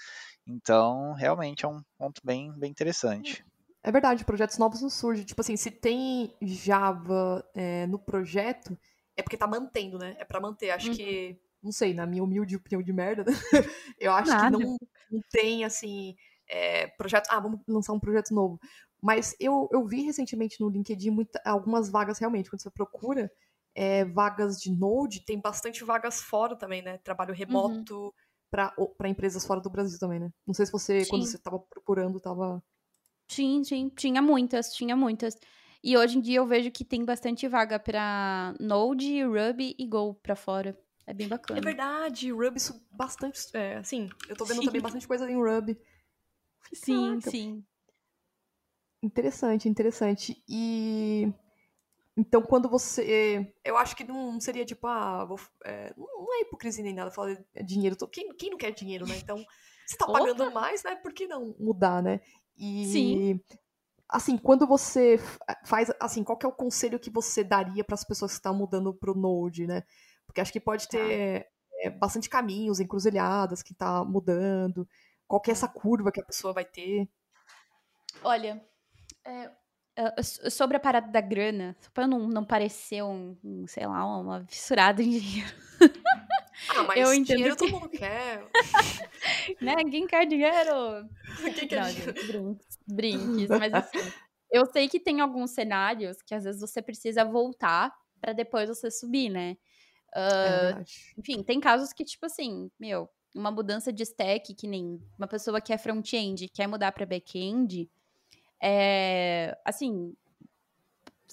[SPEAKER 3] Então, realmente é um ponto bem, bem interessante.
[SPEAKER 2] É verdade, projetos novos não surgem. Tipo assim, se tem Java é, no projeto, é porque tá mantendo, né? É para manter. Acho uhum. que, não sei, na minha humilde opinião de merda, né? eu acho Nada. que não, não tem, assim, é, projeto. Ah, vamos lançar um projeto novo. Mas eu, eu vi recentemente no LinkedIn muita, algumas vagas realmente, quando você procura, é, vagas de Node, tem bastante vagas fora também, né? Trabalho uhum. remoto uhum. para empresas fora do Brasil também, né? Não sei se você, Sim. quando você estava procurando, estava.
[SPEAKER 4] Sim, sim, tinha muitas, tinha muitas. E hoje em dia eu vejo que tem bastante vaga para Node, Ruby e Go para fora. É bem bacana.
[SPEAKER 2] É verdade, Ruby bastante, é, assim, eu tô vendo sim. também bastante coisa em Ruby.
[SPEAKER 4] Sim, sim.
[SPEAKER 2] Interessante, interessante. E então, quando você. Eu acho que não seria tipo, ah, vou, é, não é hipocrisia nem nada falar dinheiro. Quem, quem não quer dinheiro, né? Então, você tá pagando Opa! mais, né? Por que não mudar, né? E. Sim. Assim, quando você faz. Assim, qual que é o conselho que você daria para as pessoas que estão mudando pro Node, né? Porque acho que pode ter. é, bastante caminhos, encruzilhadas que tá mudando. Qual que é essa curva que a pessoa vai ter?
[SPEAKER 4] Olha, é, sobre a parada da grana, pra não, não parecer um, um, sei lá, uma fissurada em dinheiro.
[SPEAKER 2] Ah, mas eu entendo dinheiro que... todo mundo quer.
[SPEAKER 4] né? Quem quer dinheiro?
[SPEAKER 2] Quem quer não, dinheiro?
[SPEAKER 4] Gente, brinques, brinques, mas assim, eu sei que tem alguns cenários que às vezes você precisa voltar para depois você subir, né? Uh, é enfim, tem casos que, tipo assim, meu, uma mudança de stack, que nem uma pessoa que é front-end quer mudar para back-end, é, assim,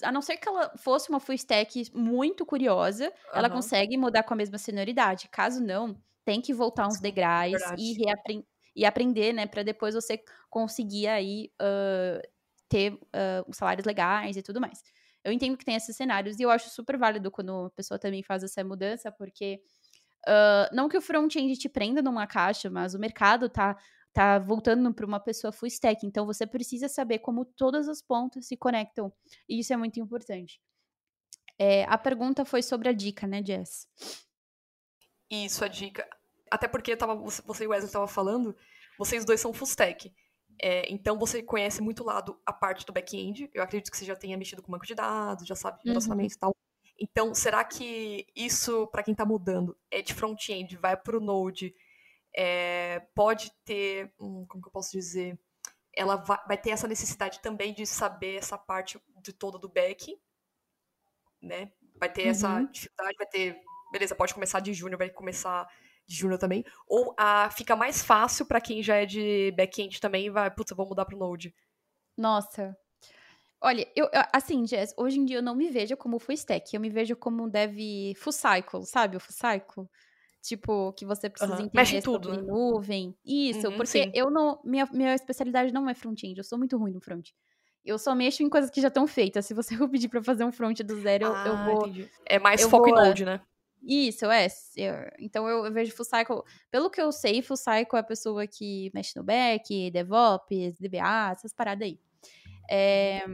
[SPEAKER 4] a não ser que ela fosse uma full stack muito curiosa, uhum. ela consegue mudar com a mesma senioridade. Caso não, tem que voltar uns degraus e, reapre e aprender, né, para depois você conseguir aí uh, ter uh, salários legais e tudo mais. Eu entendo que tem esses cenários e eu acho super válido quando a pessoa também faz essa mudança, porque uh, não que o front-end te prenda numa caixa, mas o mercado tá tá voltando para uma pessoa full stack, então você precisa saber como todas as pontas se conectam, e isso é muito importante. É, a pergunta foi sobre a dica, né, Jess?
[SPEAKER 2] Isso, a dica. Até porque tava, você e o Wesley estavam falando, vocês dois são full stack. É, então você conhece muito lado a parte do back-end. Eu acredito que você já tenha mexido com banco de dados, já sabe relacionamento uhum. e tal. Então, será que isso, para quem está mudando, é de front-end, vai para o Node, é, pode ter, como que eu posso dizer, ela vai, vai, ter essa necessidade também de saber essa parte de toda do back, né? Vai ter uhum. essa dificuldade, vai ter, beleza, pode começar de júnior, vai começar de júnior também, ou a, fica mais fácil para quem já é de back-end também e vai, putz, vou mudar pro Node.
[SPEAKER 4] Nossa. Olha, eu, eu, assim, Jess, hoje em dia eu não me vejo como full stack, eu me vejo como um dev full cycle, sabe o full cycle? Tipo, que você precisa uhum. entender
[SPEAKER 2] Mexe tudo,
[SPEAKER 4] né? nuvem. Isso, uhum, porque sim. eu não. Minha, minha especialidade não é front-end, eu sou muito ruim no front. Eu só mexo em coisas que já estão feitas. Se você for pedir pra fazer um front do zero, ah, eu, eu, vou. Entendi.
[SPEAKER 2] É mais foco vou, em Node, né?
[SPEAKER 4] Isso, é. Eu, então eu, eu, vejo Full Cycle. Pelo que eu sei, Full Cycle é a pessoa que mexe no back, DevOps, DBA, essas paradas aí. É,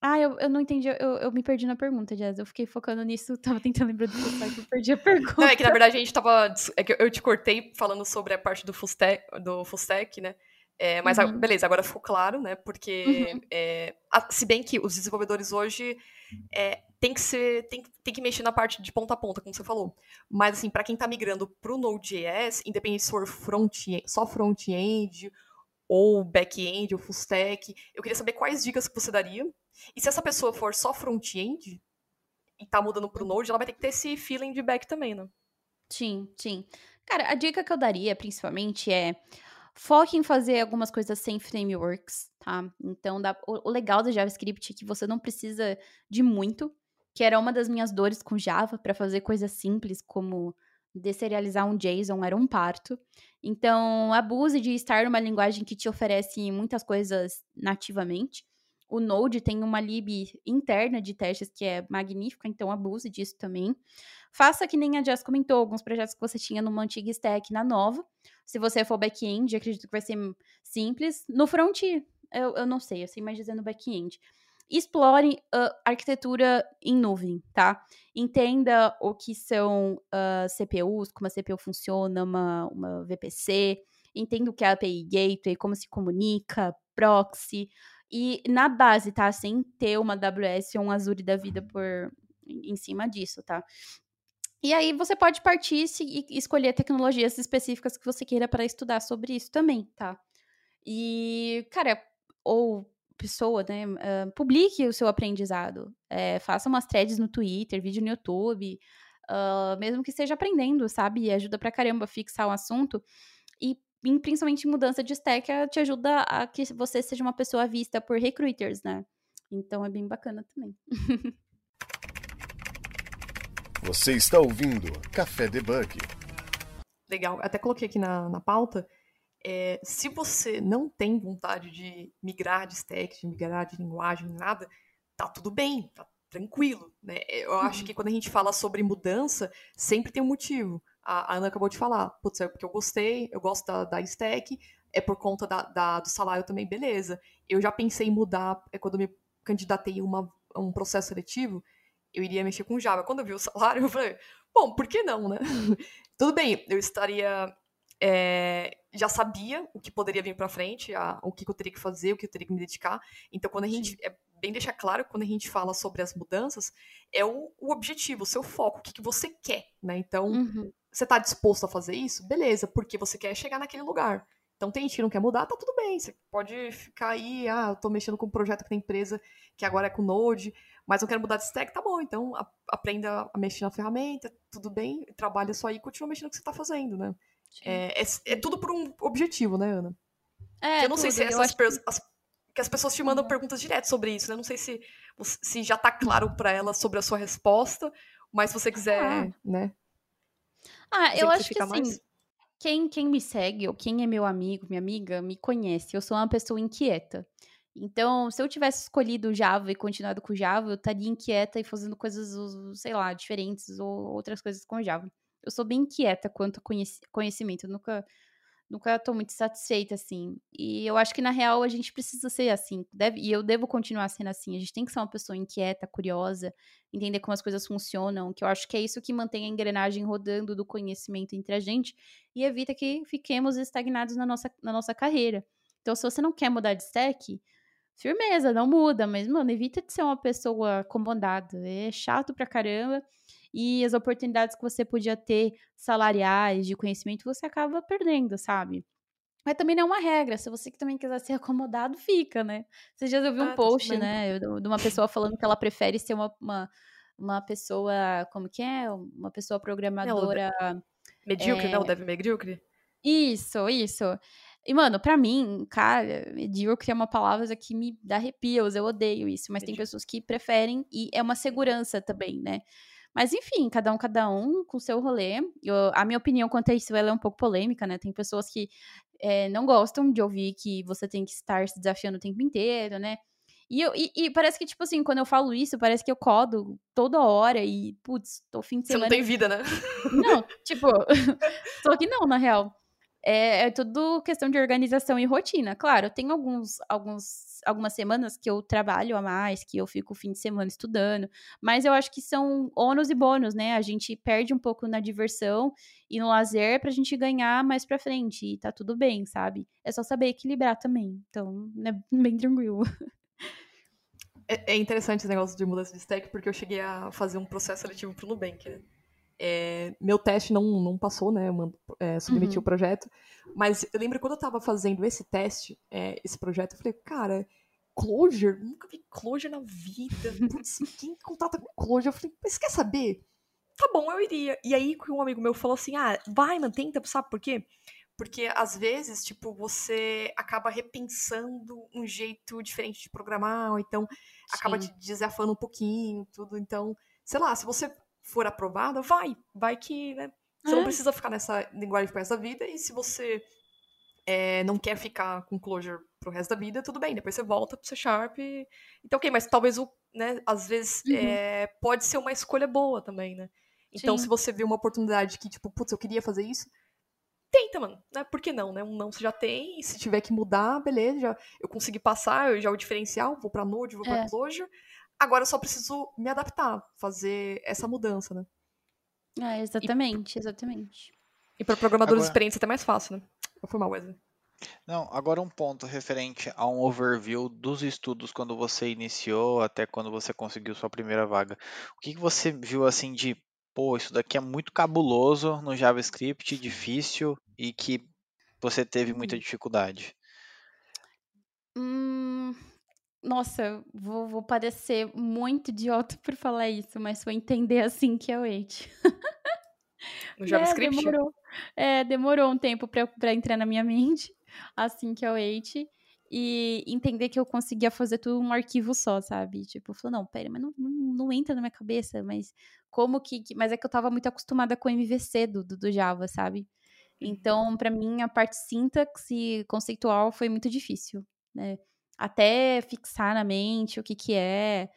[SPEAKER 4] ah, eu, eu não entendi, eu, eu me perdi na pergunta, Jazz. Eu fiquei focando nisso, tava tentando lembrar do Full Cycle, perdi a pergunta.
[SPEAKER 2] Não, é que na verdade a gente tava. É que eu te cortei falando sobre a parte do Full Stack, do full stack né? É, mas uhum. beleza, agora ficou claro, né? Porque uhum. é, se bem que os desenvolvedores hoje é, tem que ser tem, tem que mexer na parte de ponta a ponta, como você falou. Mas assim, para quem está migrando para o Node.js, independente se for front só front-end ou back-end ou full stack, eu queria saber quais dicas que você daria. E se essa pessoa for só front-end e está mudando para o Node, ela vai ter que ter esse feeling de back também, né?
[SPEAKER 4] Sim, sim. Cara, a dica que eu daria, principalmente, é Foque em fazer algumas coisas sem frameworks, tá? Então, dá, o, o, legal do JavaScript é que você não precisa de muito, que era uma das minhas dores com Java, para fazer coisas simples como deserializar um JSON era um parto. Então, abuse de estar numa linguagem que te oferece muitas coisas nativamente. O Node tem uma lib interna de testes que é magnífica, então abuse disso também. Faça que nem a Jess comentou, alguns projetos que você tinha numa antiga stack na nova. Se você for back-end, acredito que vai ser simples. No front, eu, eu não sei, eu sei mais dizendo back-end. Explore uh, arquitetura em nuvem, tá? Entenda o que são uh, CPUs, como a CPU funciona, uma, uma VPC. Entenda o que é API Gateway, como se comunica, proxy. E na base, tá? Sem ter uma AWS ou um Azure da vida por em cima disso, tá? E aí você pode partir e escolher tecnologias específicas que você queira para estudar sobre isso também, tá? E, cara, ou pessoa, né, uh, publique o seu aprendizado. É, faça umas threads no Twitter, vídeo no YouTube, uh, mesmo que esteja aprendendo, sabe? Ajuda pra caramba a fixar o assunto. E principalmente mudança de stack te ajuda a que você seja uma pessoa vista por recruiters, né? Então é bem bacana também.
[SPEAKER 1] Você está ouvindo Café Debug.
[SPEAKER 2] Legal, até coloquei aqui na, na pauta. É, se você não tem vontade de migrar de stack, de migrar de linguagem, nada, tá tudo bem, tá tranquilo. Né? Eu uhum. acho que quando a gente fala sobre mudança, sempre tem um motivo. A, a Ana acabou de falar, putz, é porque eu gostei, eu gosto da, da stack, é por conta da, da, do salário também, beleza. Eu já pensei em mudar, é quando me candidatei a uma, um processo seletivo, eu iria mexer com Java. Quando eu vi o salário, eu falei, bom, por que não, né? Tudo bem, eu estaria. É, já sabia o que poderia vir para frente, a, o que eu teria que fazer, o que eu teria que me dedicar. Então, quando a gente. É bem deixar claro, quando a gente fala sobre as mudanças, é o, o objetivo, o seu foco, o que, que você quer, né? Então, uhum. você está disposto a fazer isso? Beleza, porque você quer chegar naquele lugar. Então, tem gente que não quer mudar, tá tudo bem. Você pode ficar aí, ah, eu tô mexendo com um projeto que tem empresa que agora é com Node, mas eu quero mudar de stack, tá bom, então a, aprenda a mexer na ferramenta, tudo bem, trabalha só aí e continua mexendo no que você tá fazendo, né? É, é, é, tudo por um objetivo, né, Ana? É, eu não tudo. sei se essas que... As, que as pessoas te mandam uhum. perguntas direto sobre isso, né? Não sei se, se já tá claro para elas sobre a sua resposta, mas se você quiser, ah. né?
[SPEAKER 4] Ah, eu acho que assim, mais... quem, quem me segue, ou quem é meu amigo, minha amiga, me conhece. Eu sou uma pessoa inquieta. Então, se eu tivesse escolhido Java e continuado com Java, eu estaria inquieta e fazendo coisas, sei lá, diferentes ou outras coisas com Java. Eu sou bem inquieta quanto conhecimento, eu nunca nunca tô muito satisfeita assim. E eu acho que na real a gente precisa ser assim, deve, e eu devo continuar sendo assim. A gente tem que ser uma pessoa inquieta, curiosa, entender como as coisas funcionam, que eu acho que é isso que mantém a engrenagem rodando do conhecimento entre a gente e evita que fiquemos estagnados na nossa, na nossa carreira. Então, se você não quer mudar de stack, firmeza, não muda, mas, mano, evita de ser uma pessoa acomodada. É chato pra caramba. E as oportunidades que você podia ter salariais, de conhecimento, você acaba perdendo, sabe? Mas também não é uma regra. Se você que também quiser ser acomodado, fica, né? Você já ouviu um ah, post, né? De uma pessoa falando que ela prefere ser uma, uma, uma pessoa. Como que é? Uma pessoa programadora.
[SPEAKER 2] Não, medíocre, é... não? Deve medíocre?
[SPEAKER 4] Isso, isso. E, mano, pra mim, cara, medíocre é uma palavra que me dá arrepios, eu odeio isso. Mas tem pessoas que preferem e é uma segurança também, né? Mas, enfim, cada um, cada um com o seu rolê. Eu, a minha opinião quanto a isso ela é um pouco polêmica, né? Tem pessoas que é, não gostam de ouvir que você tem que estar se desafiando o tempo inteiro, né? E, eu, e, e, parece que, tipo assim, quando eu falo isso, parece que eu codo toda hora e, putz, tô fim de semana.
[SPEAKER 2] Você não tem vida, né?
[SPEAKER 4] Não, tipo, só que não, na real é, é tudo questão de organização e rotina. Claro, tem alguns, alguns, algumas semanas que eu trabalho a mais, que eu fico o fim de semana estudando, mas eu acho que são ônus e bônus, né? A gente perde um pouco na diversão e no lazer pra gente ganhar mais pra frente, e tá tudo bem, sabe? É só saber equilibrar também. Então, é bem tranquilo.
[SPEAKER 2] É, é interessante esse negócio de mudança de stack, porque eu cheguei a fazer um processo seletivo pro Nubank, né? É, meu teste não, não passou, né? Eu é, submeti uhum. o projeto. Mas eu lembro quando eu tava fazendo esse teste, é, esse projeto, eu falei, cara, Clojure? Nunca vi Clojure na vida. Putz, quem contata com Clojure? Eu falei, mas quer saber? Tá bom, eu iria. E aí um amigo meu falou assim, ah, vai, mano, tenta, sabe por quê? Porque às vezes, tipo, você acaba repensando um jeito diferente de programar, ou então acaba te desafiando um pouquinho, tudo. Então, sei lá, se você for aprovada, vai. Vai que, né? Você é. não precisa ficar nessa linguagem pro resto da vida. E se você é, não quer ficar com Clojure pro resto da vida, tudo bem. Depois você volta pro C Sharp. E... Então, ok, mas talvez o, né, às vezes uhum. é, pode ser uma escolha boa também, né? Então, Sim. se você vê uma oportunidade que, tipo, putz, eu queria fazer isso, tenta, mano. Né? Por que não, né? Um não você já tem, e se tiver que mudar, beleza, já, eu consegui passar, eu já o diferencial, vou pra Node, vou pra é. Clojure. Agora eu só preciso me adaptar, fazer essa mudança, né?
[SPEAKER 4] É, exatamente, e, exatamente.
[SPEAKER 2] E para programadores agora... experientes é até mais fácil, né? Eu fui mal, Wesley.
[SPEAKER 3] Não, agora um ponto referente a um overview dos estudos quando você iniciou até quando você conseguiu sua primeira vaga. O que, que você viu assim de, pô, isso daqui é muito cabuloso no JavaScript, difícil e que você teve muita hum. dificuldade?
[SPEAKER 4] Hum, nossa, vou, vou parecer muito idiota por falar isso, mas vou entender assim que é o Wait.
[SPEAKER 2] No né, JavaScript?
[SPEAKER 4] É, demorou, é, demorou um tempo para entrar na minha mente, assim que é o Wait. E entender que eu conseguia fazer tudo num arquivo só, sabe? Tipo, falou, não, pera, mas não, não, não, entra na minha cabeça, mas como que. Mas é que eu tava muito acostumada com o MVC do, do, do Java, sabe? Uhum. Então, para mim, a parte sintaxe conceitual foi muito difícil, né? Até fixar na mente o que que é,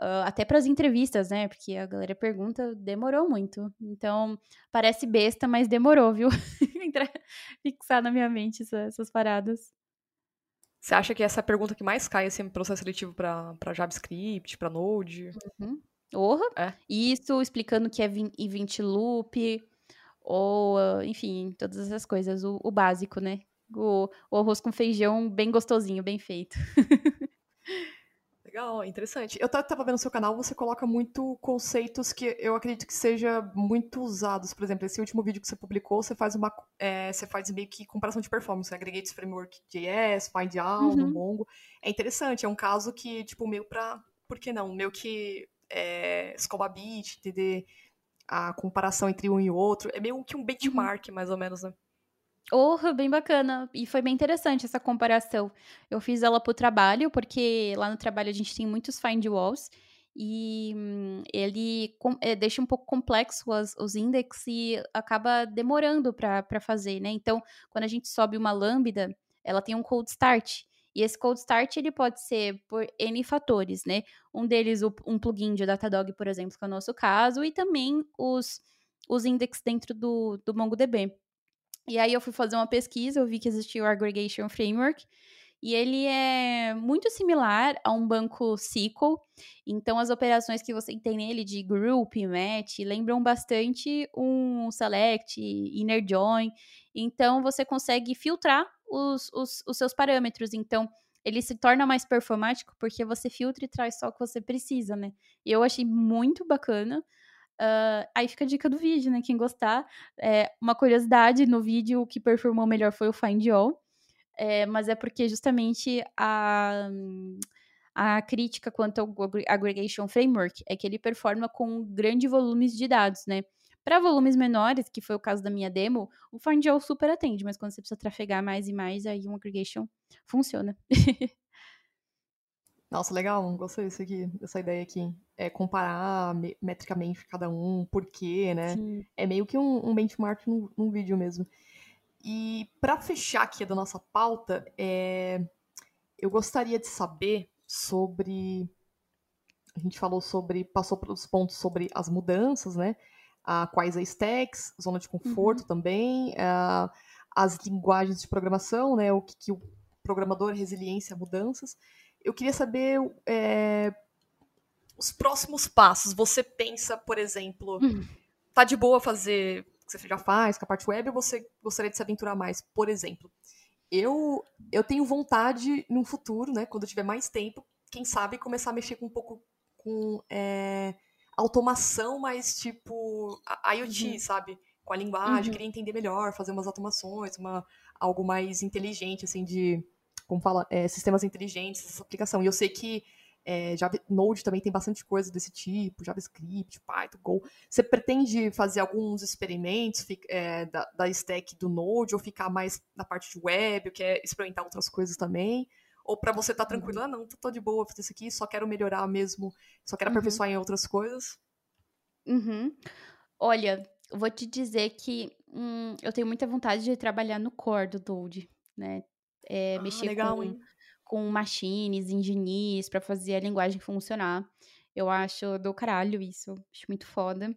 [SPEAKER 4] uh, até para as entrevistas, né? Porque a galera pergunta, demorou muito. Então, parece besta, mas demorou, viu? fixar na minha mente essa, essas paradas.
[SPEAKER 2] Você acha que essa é a pergunta que mais cai assim, no processo seletivo para JavaScript, para Node?
[SPEAKER 4] Uhum. Orra. É. Isso explicando que é event loop, ou, enfim, todas essas coisas, o, o básico, né? O, o, arroz com feijão bem gostosinho, bem feito.
[SPEAKER 2] Legal, interessante. Eu tava vendo no seu canal, você coloca muito conceitos que eu acredito que seja muito usados. Por exemplo, esse último vídeo que você publicou, você faz uma. É, você faz meio que comparação de performance, Aggregates Framework JS, All, uhum. Mongo. É interessante, é um caso que, tipo, meio pra. Por que não? Meio que é, escova bit, entender a comparação entre um e outro. É meio que um benchmark, uhum. mais ou menos, né?
[SPEAKER 4] Oh, bem bacana. E foi bem interessante essa comparação. Eu fiz ela pro trabalho, porque lá no trabalho a gente tem muitos find walls. E hum, ele é, deixa um pouco complexo as, os index e acaba demorando para fazer, né? Então, quando a gente sobe uma lambda, ela tem um cold start. E esse cold start ele pode ser por N fatores, né? Um deles, o, um plugin de Datadog, por exemplo, que é o nosso caso, e também os, os index dentro do, do MongoDB. E aí eu fui fazer uma pesquisa, eu vi que existia o Aggregation Framework, e ele é muito similar a um banco SQL. Então, as operações que você tem nele de group, match, lembram bastante um select, inner join. Então, você consegue filtrar os, os, os seus parâmetros. Então, ele se torna mais performático porque você filtra e traz só o que você precisa, né? Eu achei muito bacana. Uh, aí fica a dica do vídeo, né? Quem gostar. É, uma curiosidade, no vídeo o que performou melhor foi o Find All. É, mas é porque justamente a, a crítica quanto ao Aggregation Framework é que ele performa com grandes volumes de dados, né? Para volumes menores, que foi o caso da minha demo, o FindAll super atende, mas quando você precisa trafegar mais e mais, aí um aggregation funciona.
[SPEAKER 2] Nossa, legal, gostei desse aqui, dessa ideia aqui. É comparar metricamente cada um, por quê, né? Sim. É meio que um, um benchmark num, num, vídeo mesmo. E para fechar aqui da nossa pauta, é... eu gostaria de saber sobre. A gente falou sobre. passou pelos pontos sobre as mudanças, né? uh, quais as stacks, zona de conforto uhum. também, uh, as linguagens de programação, né, o que, que, o programador, resiliência, mudanças. Eu queria saber é, os próximos passos. Você pensa, por exemplo, uhum. tá de boa fazer o que você já faz com a parte web ou você gostaria de se aventurar mais? Por exemplo, eu, eu tenho vontade, num futuro, né, quando eu tiver mais tempo, quem sabe começar a mexer com um pouco com é, automação, mas tipo a IoT, uhum. sabe? Com a linguagem, uhum. queria entender melhor, fazer umas automações, uma, algo mais inteligente, assim, de, como fala, é, sistemas inteligentes, essa aplicação. E eu sei que é, Java, Node também tem bastante coisa desse tipo, JavaScript, Python, Go. Você pretende fazer alguns experimentos é, da, da stack do Node ou ficar mais na parte de web, ou quer experimentar outras coisas também? Ou para você estar tá tranquilo, uhum. ah, não, tô de boa fazer isso aqui, só quero melhorar mesmo, só quero uhum. aperfeiçoar em outras coisas.
[SPEAKER 4] Uhum. Olha, vou te dizer que hum, eu tenho muita vontade de trabalhar no core do Dode, né? É, ah, mexer legal, com, com machines, engineers, para fazer a linguagem funcionar. Eu acho do caralho isso, acho muito foda.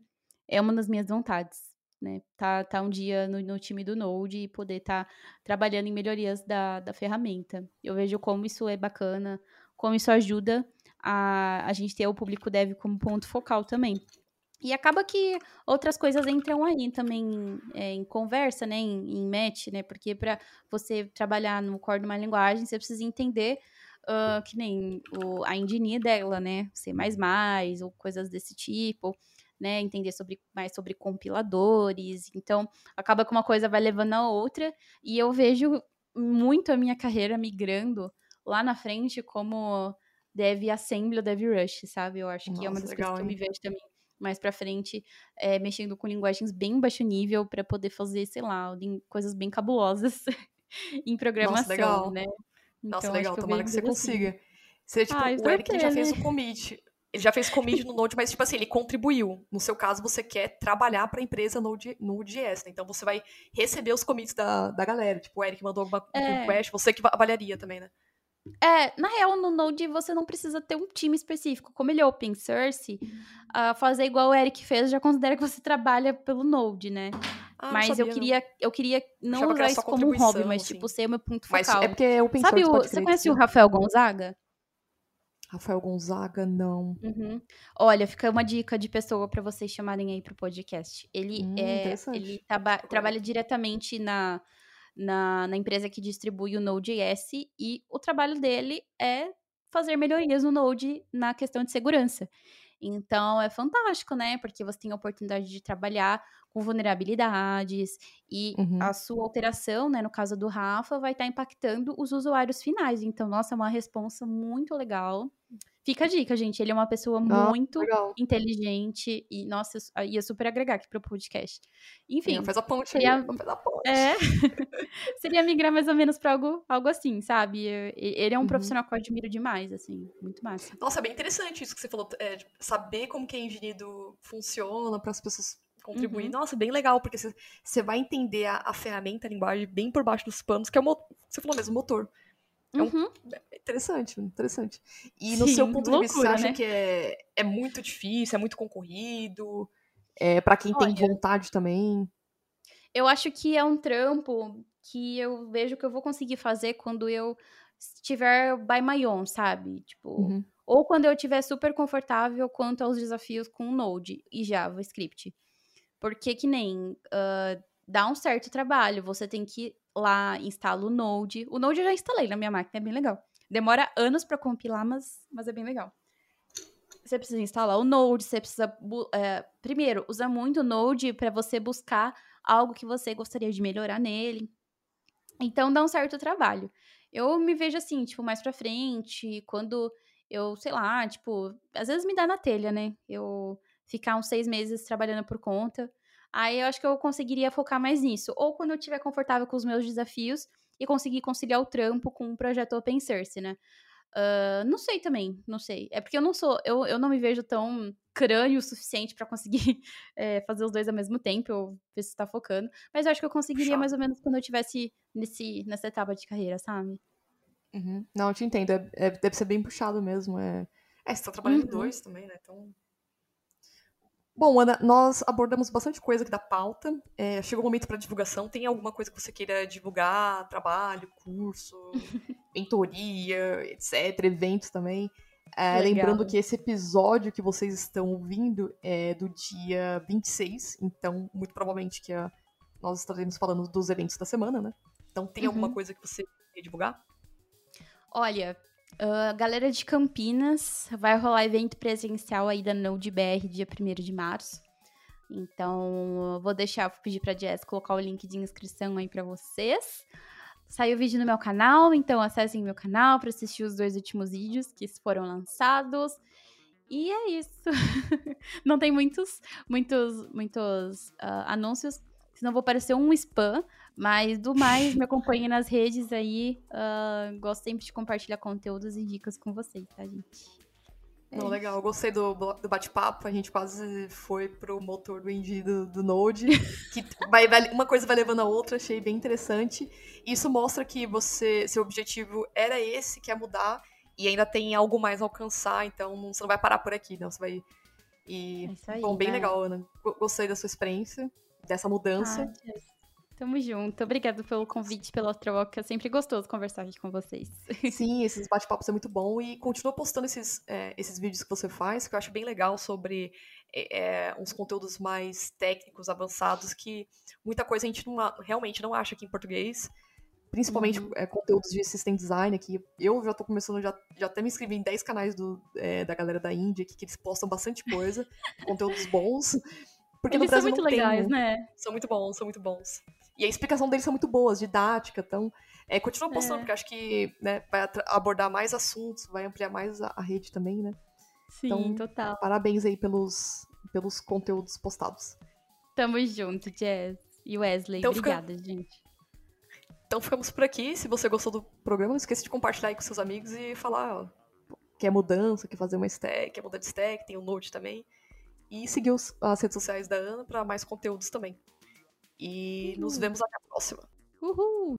[SPEAKER 4] É uma das minhas vontades né? Tá, tá um dia no, no time do Node e poder estar tá trabalhando em melhorias da, da ferramenta. Eu vejo como isso é bacana, como isso ajuda a, a gente ter o público dev como ponto focal também. E acaba que outras coisas entram aí também é, em conversa, né, em, em match, né, porque para você trabalhar no core de uma linguagem, você precisa entender uh, que nem o, a engineer dela, né, C++, ou coisas desse tipo né, entender sobre, mais sobre compiladores. Então, acaba que uma coisa vai levando a outra, e eu vejo muito a minha carreira migrando lá na frente como Dev Assembly ou Dev Rush, sabe? Eu acho Nossa, que é uma das legal, coisas que eu me vejo também mais para frente, é, mexendo com linguagens bem baixo nível para poder fazer, sei lá, coisas bem cabulosas em programação, Nossa, legal. né?
[SPEAKER 2] Então, Nossa, legal, tomara que você assim. consiga. Seria tipo, ah, o Eric já fez o commit. Ele já fez commit no Node, mas, tipo assim, ele contribuiu. No seu caso, você quer trabalhar para a empresa Node, Node.js, né? Então, você vai receber os commits da, da galera. Tipo, o Eric mandou alguma é. request, você que avaliaria também, né?
[SPEAKER 4] É, na real, no Node você não precisa ter um time específico. Como ele é open source, uh, fazer igual o Eric fez já considera que você trabalha pelo Node, né? Ah, mas eu queria, eu queria não usar isso como um hobby, mas assim. tipo, ser o meu ponto focal.
[SPEAKER 2] Mas é porque é open
[SPEAKER 4] Sabe
[SPEAKER 2] source.
[SPEAKER 4] O, você conhece o Rafael Gonzaga?
[SPEAKER 2] Rafael Gonzaga, não.
[SPEAKER 4] Uhum. Olha, fica uma dica de pessoa para vocês chamarem aí pro podcast. Ele
[SPEAKER 2] Hum,
[SPEAKER 4] é, ele traba- trabalha diretamente na, na, na empresa que distribui o Node.js e o trabalho dele é fazer melhorias no Node na questão de segurança. Então é fantástico, né? Porque você tem a oportunidade de trabalhar com vulnerabilidades e
[SPEAKER 2] Uhum.
[SPEAKER 4] a sua alteração, né, no caso do Rafa, vai estar impactando os usuários finais. Então, nossa, é uma responsa muito legal. Fica a dica, gente. Ele é uma pessoa
[SPEAKER 2] Ah,
[SPEAKER 4] muito
[SPEAKER 2] Legal.
[SPEAKER 4] inteligente e, nossa, isso- ia super agregar aqui pro podcast. Enfim,
[SPEAKER 2] Faz a ponte
[SPEAKER 4] seria-
[SPEAKER 2] aí. Fazer a ponte.
[SPEAKER 4] é. seria migrar mais ou menos pra algo, algo assim, sabe? Ele é um
[SPEAKER 2] Uhum.
[SPEAKER 4] profissional que eu admiro demais, assim, muito massa.
[SPEAKER 2] Nossa, é bem interessante isso que você falou, é, de saber como que a engenheiro funciona para as pessoas contribuir.
[SPEAKER 4] Uhum.
[SPEAKER 2] Nossa, bem legal, porque você, vai entender a, a ferramenta, a linguagem bem por baixo dos panos, que é o você falou mesmo, o motor. É um-
[SPEAKER 4] Uhum.
[SPEAKER 2] É interessante, interessante. E no
[SPEAKER 4] Sim,
[SPEAKER 2] seu ponto de vista, você
[SPEAKER 4] loucura,
[SPEAKER 2] acha
[SPEAKER 4] né?
[SPEAKER 2] que é, é muito difícil, é muito concorrido? É, para quem tem
[SPEAKER 4] Olha,
[SPEAKER 2] vontade também?
[SPEAKER 4] Eu acho que é um trampo que eu vejo que eu vou conseguir fazer quando eu estiver by my own, sabe? Tipo,
[SPEAKER 2] Uhum.
[SPEAKER 4] ou quando eu estiver super confortável quanto aos desafios com Node e JavaScript. Porque que nem ah, dá um certo trabalho, você tem que ir lá, instala o Node. O Node eu já instalei na minha máquina, é bem legal. Demora anos pra compilar, mas, mas é bem legal. Você precisa instalar o Node, você precisa. é, primeiro, usa muito o Node para você buscar algo que você gostaria de melhorar nele. Então dá um certo trabalho. Eu me vejo assim, tipo, mais pra frente, quando eu, sei lá, tipo, às vezes me dá na telha, né? Eu ficar uns seis meses trabalhando por conta. Aí eu acho que eu conseguiria focar mais nisso. Ou quando eu estiver confortável com os meus desafios e conseguir conciliar o trampo com um projeto open source, né? Ah, não sei também, não sei. É porque eu não sou, eu, eu não me vejo tão crânio o suficiente pra conseguir é, fazer os dois ao mesmo tempo, eu ver se tá focando. Mas eu acho que eu conseguiria mais ou menos quando eu tivesse nesse, nessa etapa de carreira, sabe?
[SPEAKER 2] Uhum. Não, eu te entendo. É, é- deve ser bem puxado mesmo. É, é você tá trabalhando
[SPEAKER 4] Uhum.
[SPEAKER 2] dois também, né? Então. Bom, Ana, nós abordamos bastante coisa aqui da pauta. É, chegou o momento para divulgação. Tem alguma coisa que você queira divulgar? Trabalho, curso, mentoria, etc. Eventos também. É, lembrando que esse episódio que vocês estão ouvindo é do dia 26, então muito provavelmente que a- nós estaremos falando dos eventos da semana, né? Então tem alguma
[SPEAKER 4] Uhum.
[SPEAKER 2] coisa que você quer divulgar?
[SPEAKER 4] Olha, ah, galera de Campinas, vai rolar evento presencial aí da Node BR dia 1 de março. Então, vou deixar, vou pedir pra Jess colocar o link de inscrição aí pra vocês. Saiu vídeo no meu canal, então acessem meu canal pra assistir os dois últimos vídeos que foram lançados. E é isso. Não tem muitos, muitos, muitos ah, anúncios, senão vou parecer um spam. Mas do mais, me acompanhem nas redes aí. ah, gosto sempre de compartilhar conteúdos e dicas com vocês, tá, gente? É
[SPEAKER 2] Não, legal, gostei do, do bate-papo. A gente quase foi pro motor do engine do, do Node. Que vai, vai- uma coisa vai levando a outra, achei bem interessante. Isso mostra que você, seu objetivo era esse, que é mudar, e ainda tem algo mais a alcançar, então você não vai parar por aqui, não. Você vai. E,
[SPEAKER 4] É isso aí.
[SPEAKER 2] bom, bem
[SPEAKER 4] vai.
[SPEAKER 2] legal, Ana. Go- Gostei da sua experiência, dessa mudança.
[SPEAKER 4] Ah, Tamo junto. Obrigada pelo convite, pela troca. É sempre gostoso conversar aqui com vocês.
[SPEAKER 2] Sim, esses bate-papos é muito bom e continua postando esses, é, esses vídeos que você faz, que eu acho bem legal sobre é, é, uns conteúdos mais técnicos, avançados, que muita coisa a gente não realmente não acha aqui em português. Principalmente
[SPEAKER 4] Uhum.
[SPEAKER 2] é, conteúdos de system design aqui. Eu já tô começando, já, já até me inscrevi em 10 canais do, é, da galera da Índia aqui, que eles postam bastante coisa, conteúdos bons. Porque no
[SPEAKER 4] Eles são
[SPEAKER 2] Brasil
[SPEAKER 4] muito
[SPEAKER 2] não tem,
[SPEAKER 4] legais,
[SPEAKER 2] né?
[SPEAKER 4] né?
[SPEAKER 2] São muito bons, são muito bons. E a explicação deles são muito boas, didática, então. É, continua postando,
[SPEAKER 4] É.
[SPEAKER 2] porque acho que né, vai abordar mais assuntos, vai ampliar mais a, a rede também, né?
[SPEAKER 4] Sim,
[SPEAKER 2] Então,
[SPEAKER 4] total.
[SPEAKER 2] Parabéns aí pelos, pelos conteúdos postados.
[SPEAKER 4] Tamo junto, Jess. E Wesley,
[SPEAKER 2] Então fica-
[SPEAKER 4] obrigada, gente.
[SPEAKER 2] Então ficamos por aqui. Se você gostou do programa, não esqueça de compartilhar aí com seus amigos e falar ó, quer mudança, quer fazer uma stack, quer mudar de stack, tem o Note também. E seguir os- as redes sociais da Ana para mais conteúdos também. E nos
[SPEAKER 4] Uhum.
[SPEAKER 2] vemos até a próxima.
[SPEAKER 4] Uhul!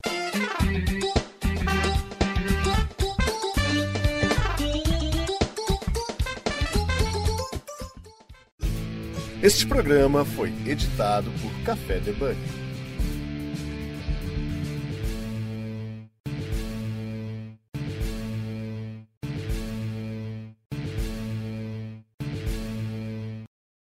[SPEAKER 1] Este programa foi editado por Café Debug.